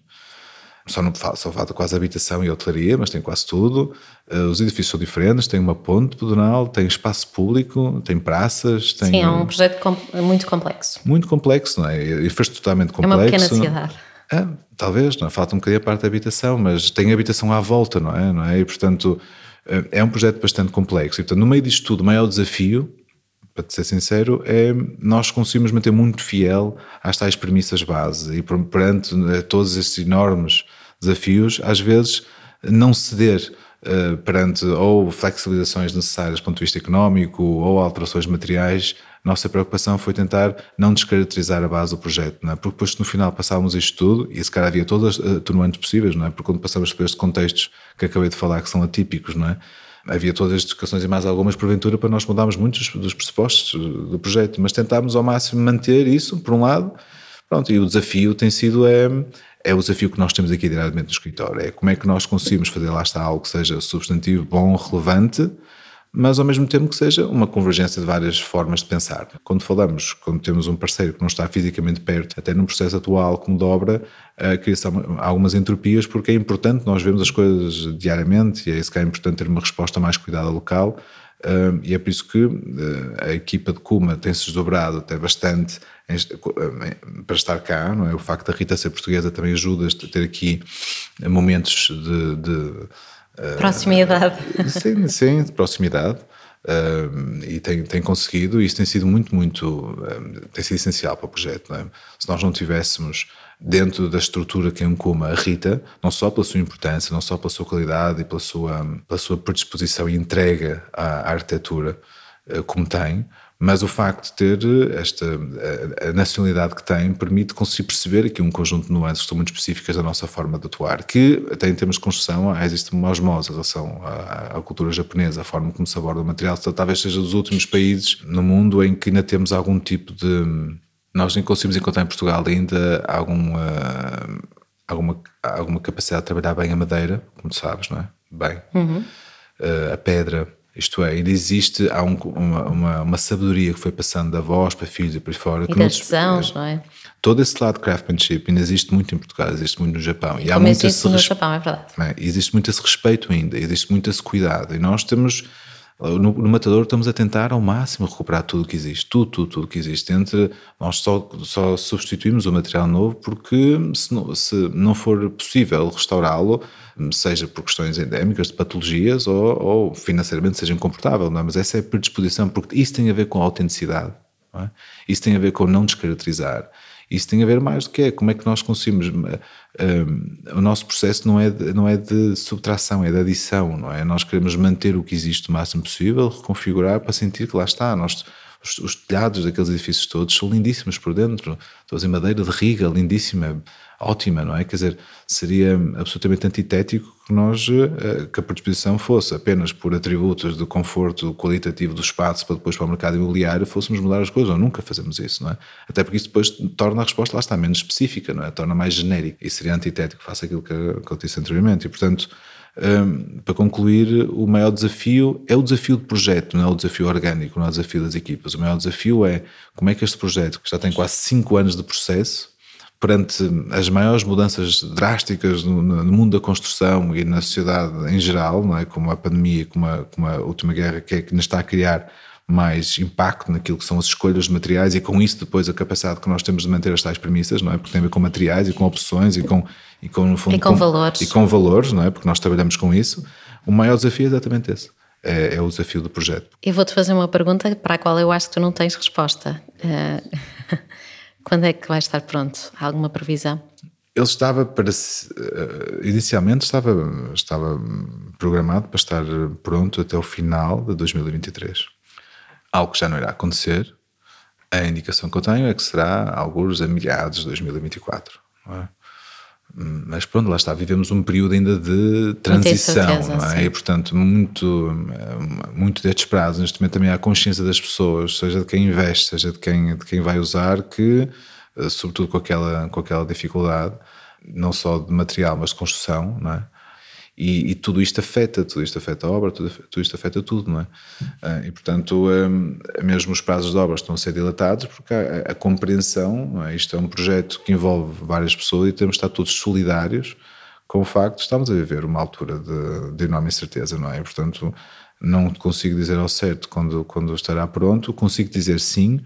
só não só falta quase habitação e hotelaria, mas tem quase tudo. Uh, os edifícios são diferentes, tem uma ponte pedonal, tem espaço público, tem praças. Tem, Sim, é um projeto com, muito complexo. Muito complexo, não é? Infraestruturalmente complexo. É uma pequena cidade. É, talvez, não é? falta um bocadinho a parte da habitação, mas tem habitação à volta, não é? Não é? E, portanto, eh, é um projeto bastante complexo. E, portanto, no meio disto tudo, o maior desafio para te ser sincero, é nós conseguimos manter muito fiel às tais premissas base e perante eh, todos estes enormes desafios, às vezes não ceder uh, perante ou flexibilizações necessárias do ponto de vista económico ou alterações materiais, nossa preocupação foi tentar não descaracterizar a base do projeto, não é? porque depois no final passávamos isto tudo e se calhar havia todas as atenuantes possíveis, não é? porque quando passamos por estes contextos que acabei de falar que são atípicos, não é? Havia todas as discussões e mais algumas porventura para nós mudarmos muitos dos pressupostos do projeto, mas tentámos ao máximo manter isso, por um lado, pronto, e o desafio tem sido é, é o desafio que nós temos aqui diretamente no escritório, é como é que nós conseguimos fazer lá está algo que seja substantivo, bom, relevante, mas ao mesmo tempo que seja uma convergência de várias formas de pensar. Quando falamos, quando temos um parceiro que não está fisicamente perto, até num processo atual como dobra, cria-se algumas entropias, porque é importante nós vermos as coisas diariamente e é isso que é importante ter uma resposta mais cuidada local. e é por isso que a equipa de Kuma tem-se desdobrado até bastante para estar cá, não é? O facto da Rita ser portuguesa também ajuda a ter aqui momentos de, de Proximidade. Uh, sim, sim, de proximidade. Uh, e tem, tem conseguido, e isso tem sido muito, muito, uh, tem sido essencial para o projeto. É? Se nós não tivéssemos dentro da estrutura que encuma a Rita, não só pela sua importância, não só pela sua qualidade e pela sua, pela sua predisposição e entrega à, à arquitetura uh, como tem, mas o facto de ter esta a, nacionalidade que tem permite conseguir perceber aqui um conjunto de nuances que são muito específicas da nossa forma de atuar, que até em termos de construção existe uma osmose em relação à, à, cultura japonesa, a forma como se aborda o material, então, talvez seja dos últimos países no mundo em que ainda temos algum tipo de... Nós nem conseguimos encontrar em Portugal ainda alguma, alguma, alguma capacidade de trabalhar bem a madeira, como tu sabes, não é? Bem. Uhum. Uh, a pedra isto é, ainda existe, há um, uma, uma, uma, sabedoria que foi passando da voz para filhos e para fora. E das artesãos, não é? Todo esse lado de craftsmanship ainda existe muito em Portugal, existe muito no Japão. E, e há muito existe no Japão, é verdade. É, existe muito esse respeito ainda, existe muito esse cuidado. E nós temos no, no Matador estamos a tentar ao máximo recuperar tudo o que existe, tudo, tudo, tudo que existe. Entre, nós só, só substituímos o material novo porque se não, se não for possível restaurá-lo, seja por questões endémicas de patologias ou, ou financeiramente seja incomportável, não é? mas essa é a predisposição, porque isso tem a ver com a autenticidade, é? isso tem a ver com não descaracterizar, isso tem a ver mais do que é como é que nós conseguimos. Um, o nosso processo não é, de, não é de subtração, é de adição, não é? Nós queremos manter o que existe o máximo possível, reconfigurar para sentir que lá está. Nós, os, os telhados daqueles edifícios todos são lindíssimos por dentro, todos em madeira de riga, lindíssima ótima, não é? Quer dizer, seria absolutamente antitético que nós, eh, que a predisposição fosse apenas por atributos de conforto qualitativo do espaço para depois para o mercado imobiliário fôssemos mudar as coisas, ou nunca fazemos isso, não é? Até porque isso depois torna a resposta, lá está, menos específica, não é? Torna mais genérica e seria antitético face aquilo que, que eu disse anteriormente e, portanto, um, para concluir, o maior desafio é o desafio de projeto, não é o desafio orgânico, não é o desafio das equipas. O maior desafio é como é que este projeto, que já tem quase 5 anos de processo, perante as maiores mudanças drásticas no, no, mundo da construção e na sociedade em geral, não é? como a pandemia, como a, como a última guerra, que, é, que nos está a criar mais impacto naquilo que são as escolhas de materiais e com isso depois a capacidade que nós temos de manter as tais premissas, não é? Porque tem a ver com materiais e com opções e com e com no fundo e com, com valores e com valores, não é? Porque nós trabalhamos com isso. O maior desafio é exatamente esse. É, é o desafio do projeto. E vou-te fazer uma pergunta para a qual eu acho que tu não tens resposta. Uh... Quando é que vai estar pronto? Há alguma previsão? Ele estava para. Inicialmente estava, estava programado para estar pronto até o final de 2023. Algo que já não irá acontecer. A indicação que eu tenho é que será alguns a meados de 2024. É? Mas pronto, lá está, vivemos um período ainda de transição, certeza, é? E portanto, muito, muito destes prazos, neste momento também há consciência das pessoas, seja de quem investe, seja de quem, de quem vai usar, que, eh, sobretudo com aquela, com aquela dificuldade, não só de material, mas de construção, não é? E, e, tudo isto afeta, tudo isto afeta a obra, tudo, tudo isto afeta tudo, não é? Ah, e portanto, um, mesmo os prazos de obras estão a ser dilatados porque a, a compreensão, é? isto é um projeto que envolve várias pessoas e temos de estar todos solidários com o facto de estamos a viver uma altura de, de enorme incerteza, não é? E, portanto, não consigo dizer ao certo quando, quando estará pronto, consigo dizer sim.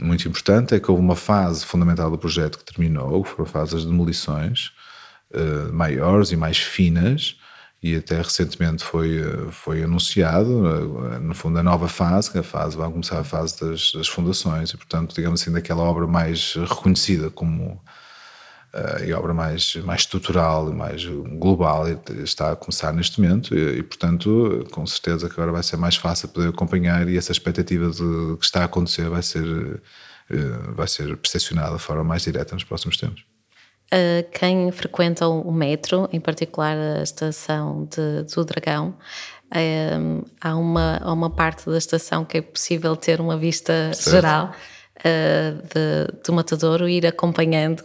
Muito importante é que houve uma fase fundamental do projeto que terminou, que foram a fase das demolições, uh, maiores e mais finas, e até recentemente foi, foi anunciado, no fundo, a nova fase, que a fase vai começar a fase das, das fundações, e portanto, digamos assim, daquela obra mais reconhecida como uh, e obra mais, mais estrutural e mais global está a começar neste momento e, e, portanto, com certeza que agora vai ser mais fácil poder acompanhar e essa expectativa de que está a acontecer vai ser, uh, vai ser percepcionada de forma mais direta nos próximos tempos. Quem frequenta o metro, em particular a estação de, do Dragão, há, uma, há uma parte da estação que é possível ter uma vista certo. geral de, do Matadouro, ir acompanhando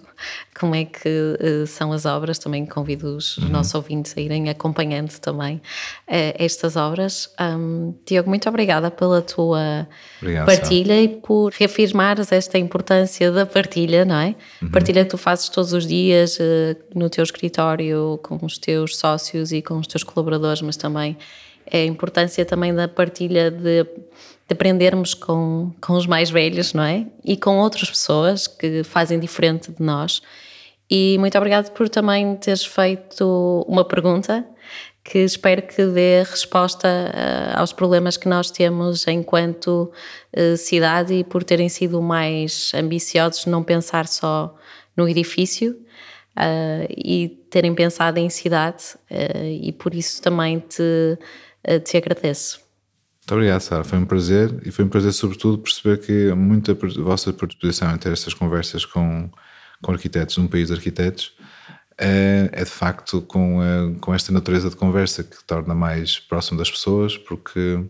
como é que uh, são as obras. Também convido os uhum. nossos ouvintes a irem acompanhando também uh, estas obras. Um, Tiago, muito obrigada pela tua Obrigado, partilha e por reafirmares esta importância da partilha, não é? Uhum. Partilha que tu fazes todos os dias no teu escritório, com os teus sócios e com os teus colaboradores, mas também é a importância também da partilha de aprendermos com, com os mais velhos, não é? E com outras pessoas que fazem diferente de nós. E muito obrigado por também teres feito uma pergunta que espero que dê resposta uh, aos problemas que nós temos enquanto uh, cidade e por terem sido mais ambiciosos, não pensar só no edifício uh, e terem pensado em cidade, e por isso também te, te agradeço. Muito obrigado, Sara. Foi um prazer e foi um prazer, sobretudo, perceber que muita vossa predisposição em ter estas conversas com, com arquitetos, um país de arquitetos, é, é de facto com, é, com esta natureza de conversa que torna mais próximo das pessoas, porque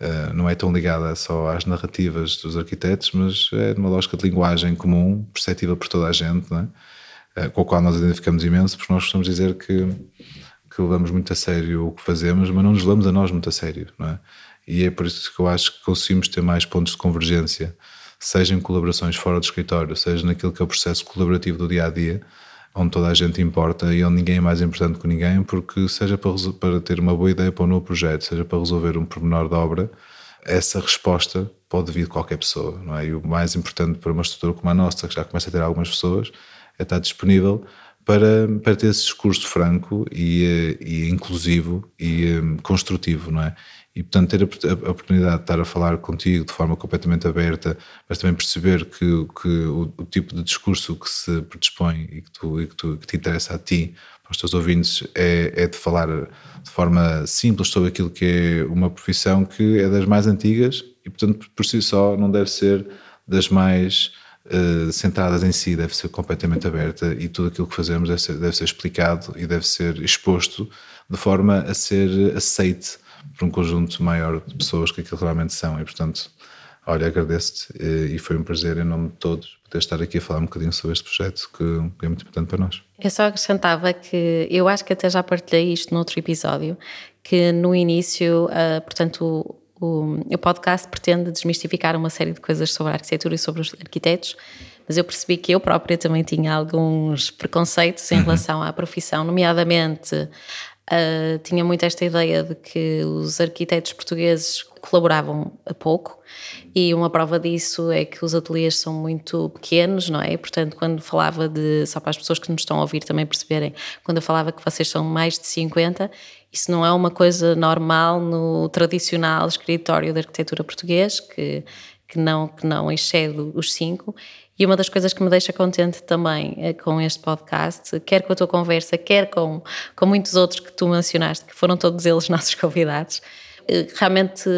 é, não é tão ligada só às narrativas dos arquitetos, mas é uma lógica de linguagem comum, perceptível por toda a gente, é? com a qual nós identificamos imenso, porque nós costumamos dizer que, que levamos muito a sério o que fazemos, mas não nos levamos a nós muito a sério, não é? E é por isso que eu acho que conseguimos ter mais pontos de convergência, seja em colaborações fora do escritório, seja naquilo que é o processo colaborativo do dia a dia, onde toda a gente importa e onde ninguém é mais importante que ninguém, porque seja para, para ter uma boa ideia para um novo projeto, seja para resolver um pormenor da obra, essa resposta pode vir de qualquer pessoa, não é? E o mais importante para uma estrutura como a nossa, que já começa a ter algumas pessoas, é estar disponível para, para ter esse discurso franco e, eh, e inclusivo e um, construtivo, não é? E, portanto, ter a, oportunidade de estar a falar contigo de forma completamente aberta, mas também perceber que, que o, o, tipo de discurso que se predispõe e que, tu, e que, tu, que te interessa a ti, para os teus ouvintes, é, é de falar de forma simples sobre aquilo que é uma profissão que é das mais antigas e, portanto, por si só não deve ser das mais uh, centradas em si, deve ser completamente aberta e tudo aquilo que fazemos deve ser, deve ser explicado e deve ser exposto de forma a ser aceite por um conjunto maior de pessoas que aquilo realmente são. E, portanto, olha, agradeço-te e foi um prazer, em nome de todos, poder estar aqui a falar um bocadinho sobre este projeto que é muito importante para nós. Eu só acrescentava que eu acho que até já partilhei isto noutro episódio, que no início, uh, portanto, o, o, podcast pretende desmistificar uma série de coisas sobre a arquitetura e sobre os arquitetos, mas eu percebi que eu própria também tinha alguns preconceitos em uhum. relação à profissão, nomeadamente Uh, tinha muito esta ideia de que os arquitetos portugueses colaboravam a pouco e uma prova disso é que os ateliês são muito pequenos, não é? Portanto, quando falava de, só para as pessoas que nos estão a ouvir também perceberem, quando eu falava que vocês são mais de 50, isso não é uma coisa normal no tradicional escritório de arquitetura português, que, que, não, que não excede os cinco, e uma das coisas que me deixa contente também é com este podcast, quer com a tua conversa, quer com, com muitos outros que tu mencionaste, que foram todos eles nossos convidados, eh, realmente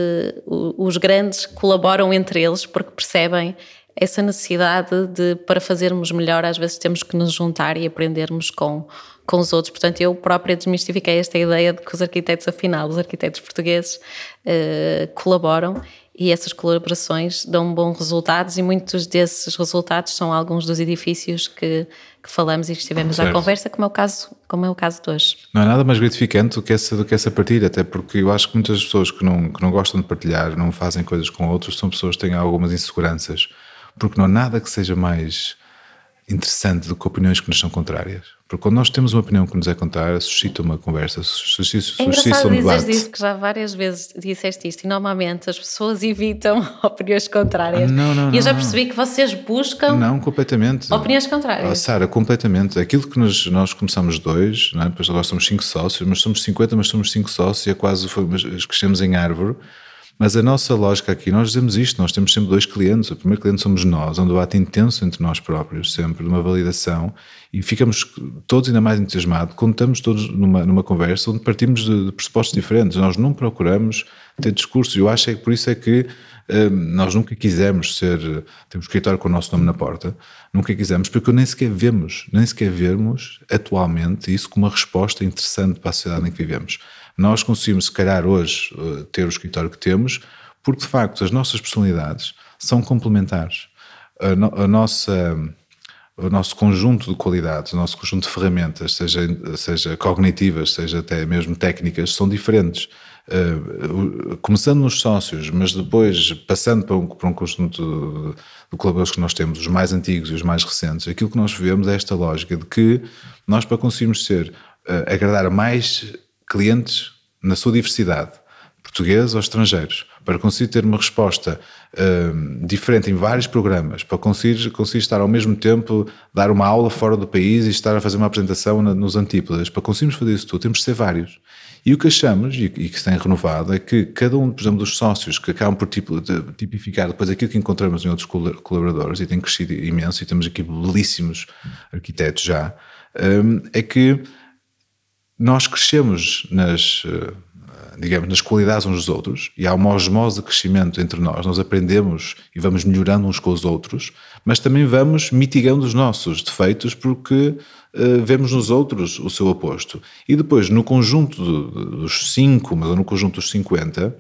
os grandes colaboram entre eles porque percebem essa necessidade de, para fazermos melhor, às vezes temos que nos juntar e aprendermos com, com os outros. Portanto, eu própria desmistifiquei esta ideia de que os arquitetos, afinal, os arquitetos portugueses uh, colaboram e essas colaborações dão bons resultados e muitos desses resultados são alguns dos edifícios que, que falamos e que estivemos certo. à conversa, como é, o caso, como é o caso de hoje. Não é nada mais gratificante do que essa, do que essa partilha, até porque eu acho que muitas pessoas que não, que não gostam de partilhar, não fazem coisas com outros, são pessoas que têm algumas inseguranças, porque não há nada que seja mais interessante do que opiniões que nos são contrárias. Porque quando nós temos uma opinião que nos é contar, suscita uma conversa, suscita, é suscita um debate. dizer que já várias vezes disseste isto e normalmente as pessoas evitam opiniões contrárias. Não, não, e eu já percebi não. que vocês buscam. Não, completamente. Opiniões contrárias. Oh, Sara, completamente. Aquilo que nós, nós começamos dois, não é? depois agora somos cinco sócios, mas somos 50, mas somos cinco sócios e é quase mas crescemos em árvore. Mas a nossa lógica aqui, nós dizemos isto, nós temos sempre dois clientes. O primeiro cliente somos nós, é um debate intenso entre nós próprios, sempre, de uma validação, e ficamos todos ainda mais entusiasmados, contamos todos numa, numa conversa onde partimos de, de pressupostos diferentes. Nós não procuramos ter discursos. Eu acho é que por isso é que eh, nós nunca quisemos ser, ter um escritório com o nosso nome na porta, nunca quisemos, porque nem sequer vemos, nem sequer vemos atualmente isso como uma resposta interessante para a sociedade em que vivemos. Nós conseguimos, se calhar, hoje eh, ter o escritório que temos, porque de facto as nossas personalidades são complementares. A, no, a nossa, o nosso conjunto de qualidades, o nosso conjunto de ferramentas, seja, seja cognitivas, seja até mesmo técnicas, são diferentes. Uh, começando nos sócios, mas depois passando para um, para um conjunto de, de colaboradores que nós temos, os mais antigos e os mais recentes, aquilo que nós vemos é esta lógica de que nós, para conseguirmos ser, uh, agradar mais clientes na sua diversidade, portugueses ou estrangeiros, para conseguir ter uma resposta uh, diferente em vários programas, para conseguir, conseguir estar ao mesmo tempo, dar uma aula fora do país e estar a fazer uma apresentação na, nos antípodas, para conseguirmos fazer isso tudo, temos de ser vários. E o que achamos, e, e que se tem renovado, é que cada um, por exemplo, dos sócios que acabam por tipo, de, tipificar depois aquilo que encontramos em outros colaboradores, e tem crescido imenso, e temos aqui belíssimos arquitetos já, um, é que nós crescemos nas, digamos, nas qualidades uns dos outros e há uma osmose de crescimento entre nós. Nós aprendemos e vamos melhorando uns com os outros, mas também vamos mitigando os nossos defeitos porque uh, vemos nos outros o seu oposto. E depois, no conjunto dos cinco, mas no conjunto dos 50,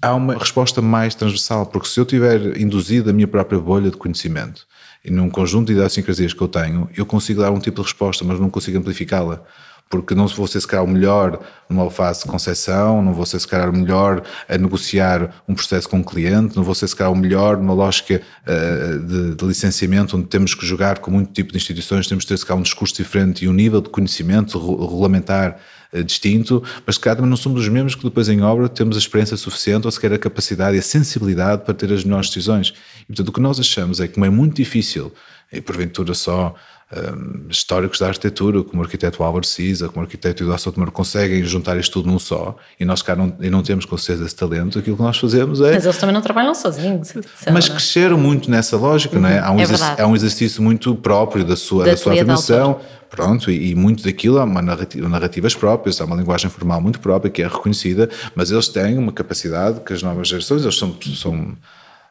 há uma resposta mais transversal, porque se eu tiver induzido a minha própria bolha de conhecimento e num conjunto de idiosincrasias que eu tenho, eu consigo dar um tipo de resposta, mas não consigo amplificá-la porque não vou ser se calhar o melhor numa fase de concessão, não vou ser se calhar o melhor a negociar um processo com um cliente, não vou ser se calhar o melhor numa lógica uh, de, de, licenciamento onde temos que jogar com muito tipo de instituições, temos que ter se calhar um discurso diferente e um nível de conhecimento regulamentar uh, distinto, mas se calhar também não somos os mesmos que depois em obra temos a experiência suficiente ou sequer a capacidade e a sensibilidade para ter as melhores decisões. E portanto o que nós achamos é que como é muito difícil, e porventura só um, históricos da arquitetura, como o arquiteto Álvaro Cisa, como o arquiteto Eduardo Sotomar, conseguem juntar isto tudo num só, e nós cá não, e não temos com certeza esse talento, aquilo que nós fazemos é... Mas eles também não trabalham sozinhos. Mas cresceram muito nessa lógica, uhum, não é? Há um, é exercício, há um exercício muito próprio da sua, da, da sua afirmação, pronto, e, e, muito daquilo há uma narrativa, narrativas próprias, há uma linguagem formal muito própria, que é reconhecida, mas eles têm uma capacidade que as novas gerações, eles são, são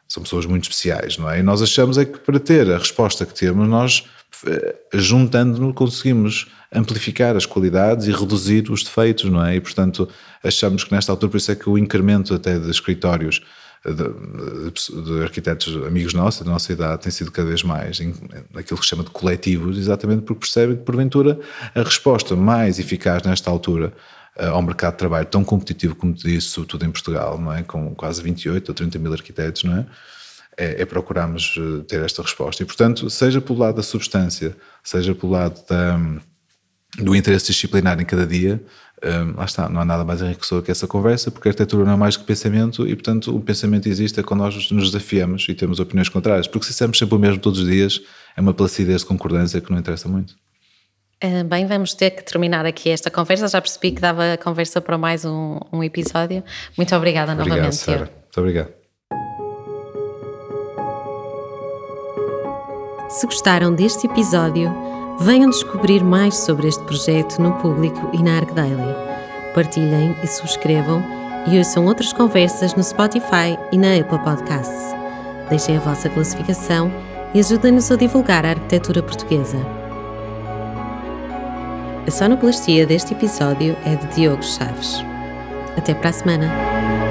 são pessoas muito especiais, não é? E nós achamos é que para ter a resposta que temos, nós juntando-nos conseguimos amplificar as qualidades e reduzir os defeitos, não é? E portanto achamos que nesta altura, por isso é que o incremento até de escritórios eh, de, de, arquitetos amigos nossos, da nossa idade, tem sido cada vez mais naquilo que se chama de coletivos, exatamente porque percebem que porventura a resposta mais eficaz nesta altura eh, ao mercado de trabalho tão competitivo como disse, sobretudo em Portugal, não é? com quase 28 ou 30 mil arquitetos, não é? É, é, procurarmos eh, ter esta resposta. E, portanto, seja pelo lado da substância, seja pelo lado da, do interesse disciplinar em cada dia, um, eh, lá está, não há nada mais enriquecedor que essa conversa, porque a arquitetura não é mais que pensamento e, portanto, o pensamento existe é quando nós nos desafiamos e temos opiniões contrárias. Porque se dissermos sempre o mesmo todos os dias, é uma placidez de concordância que não interessa muito. Uh, bem, vamos ter que terminar aqui esta conversa. Já percebi que dava a conversa para mais um, um episódio. Muito obrigada obrigado, novamente. Sara. Muito obrigado. Se gostaram deste episódio, venham descobrir mais sobre este projeto no público e na Arc Daily. Partilhem e subscrevam e ouçam outras conversas no Spotify e na Apple Podcasts. Deixem a vossa classificação e ajudem-nos a divulgar a arquitetura portuguesa. A sonoplastia deste episódio é de Diogo Chaves. Até para a semana!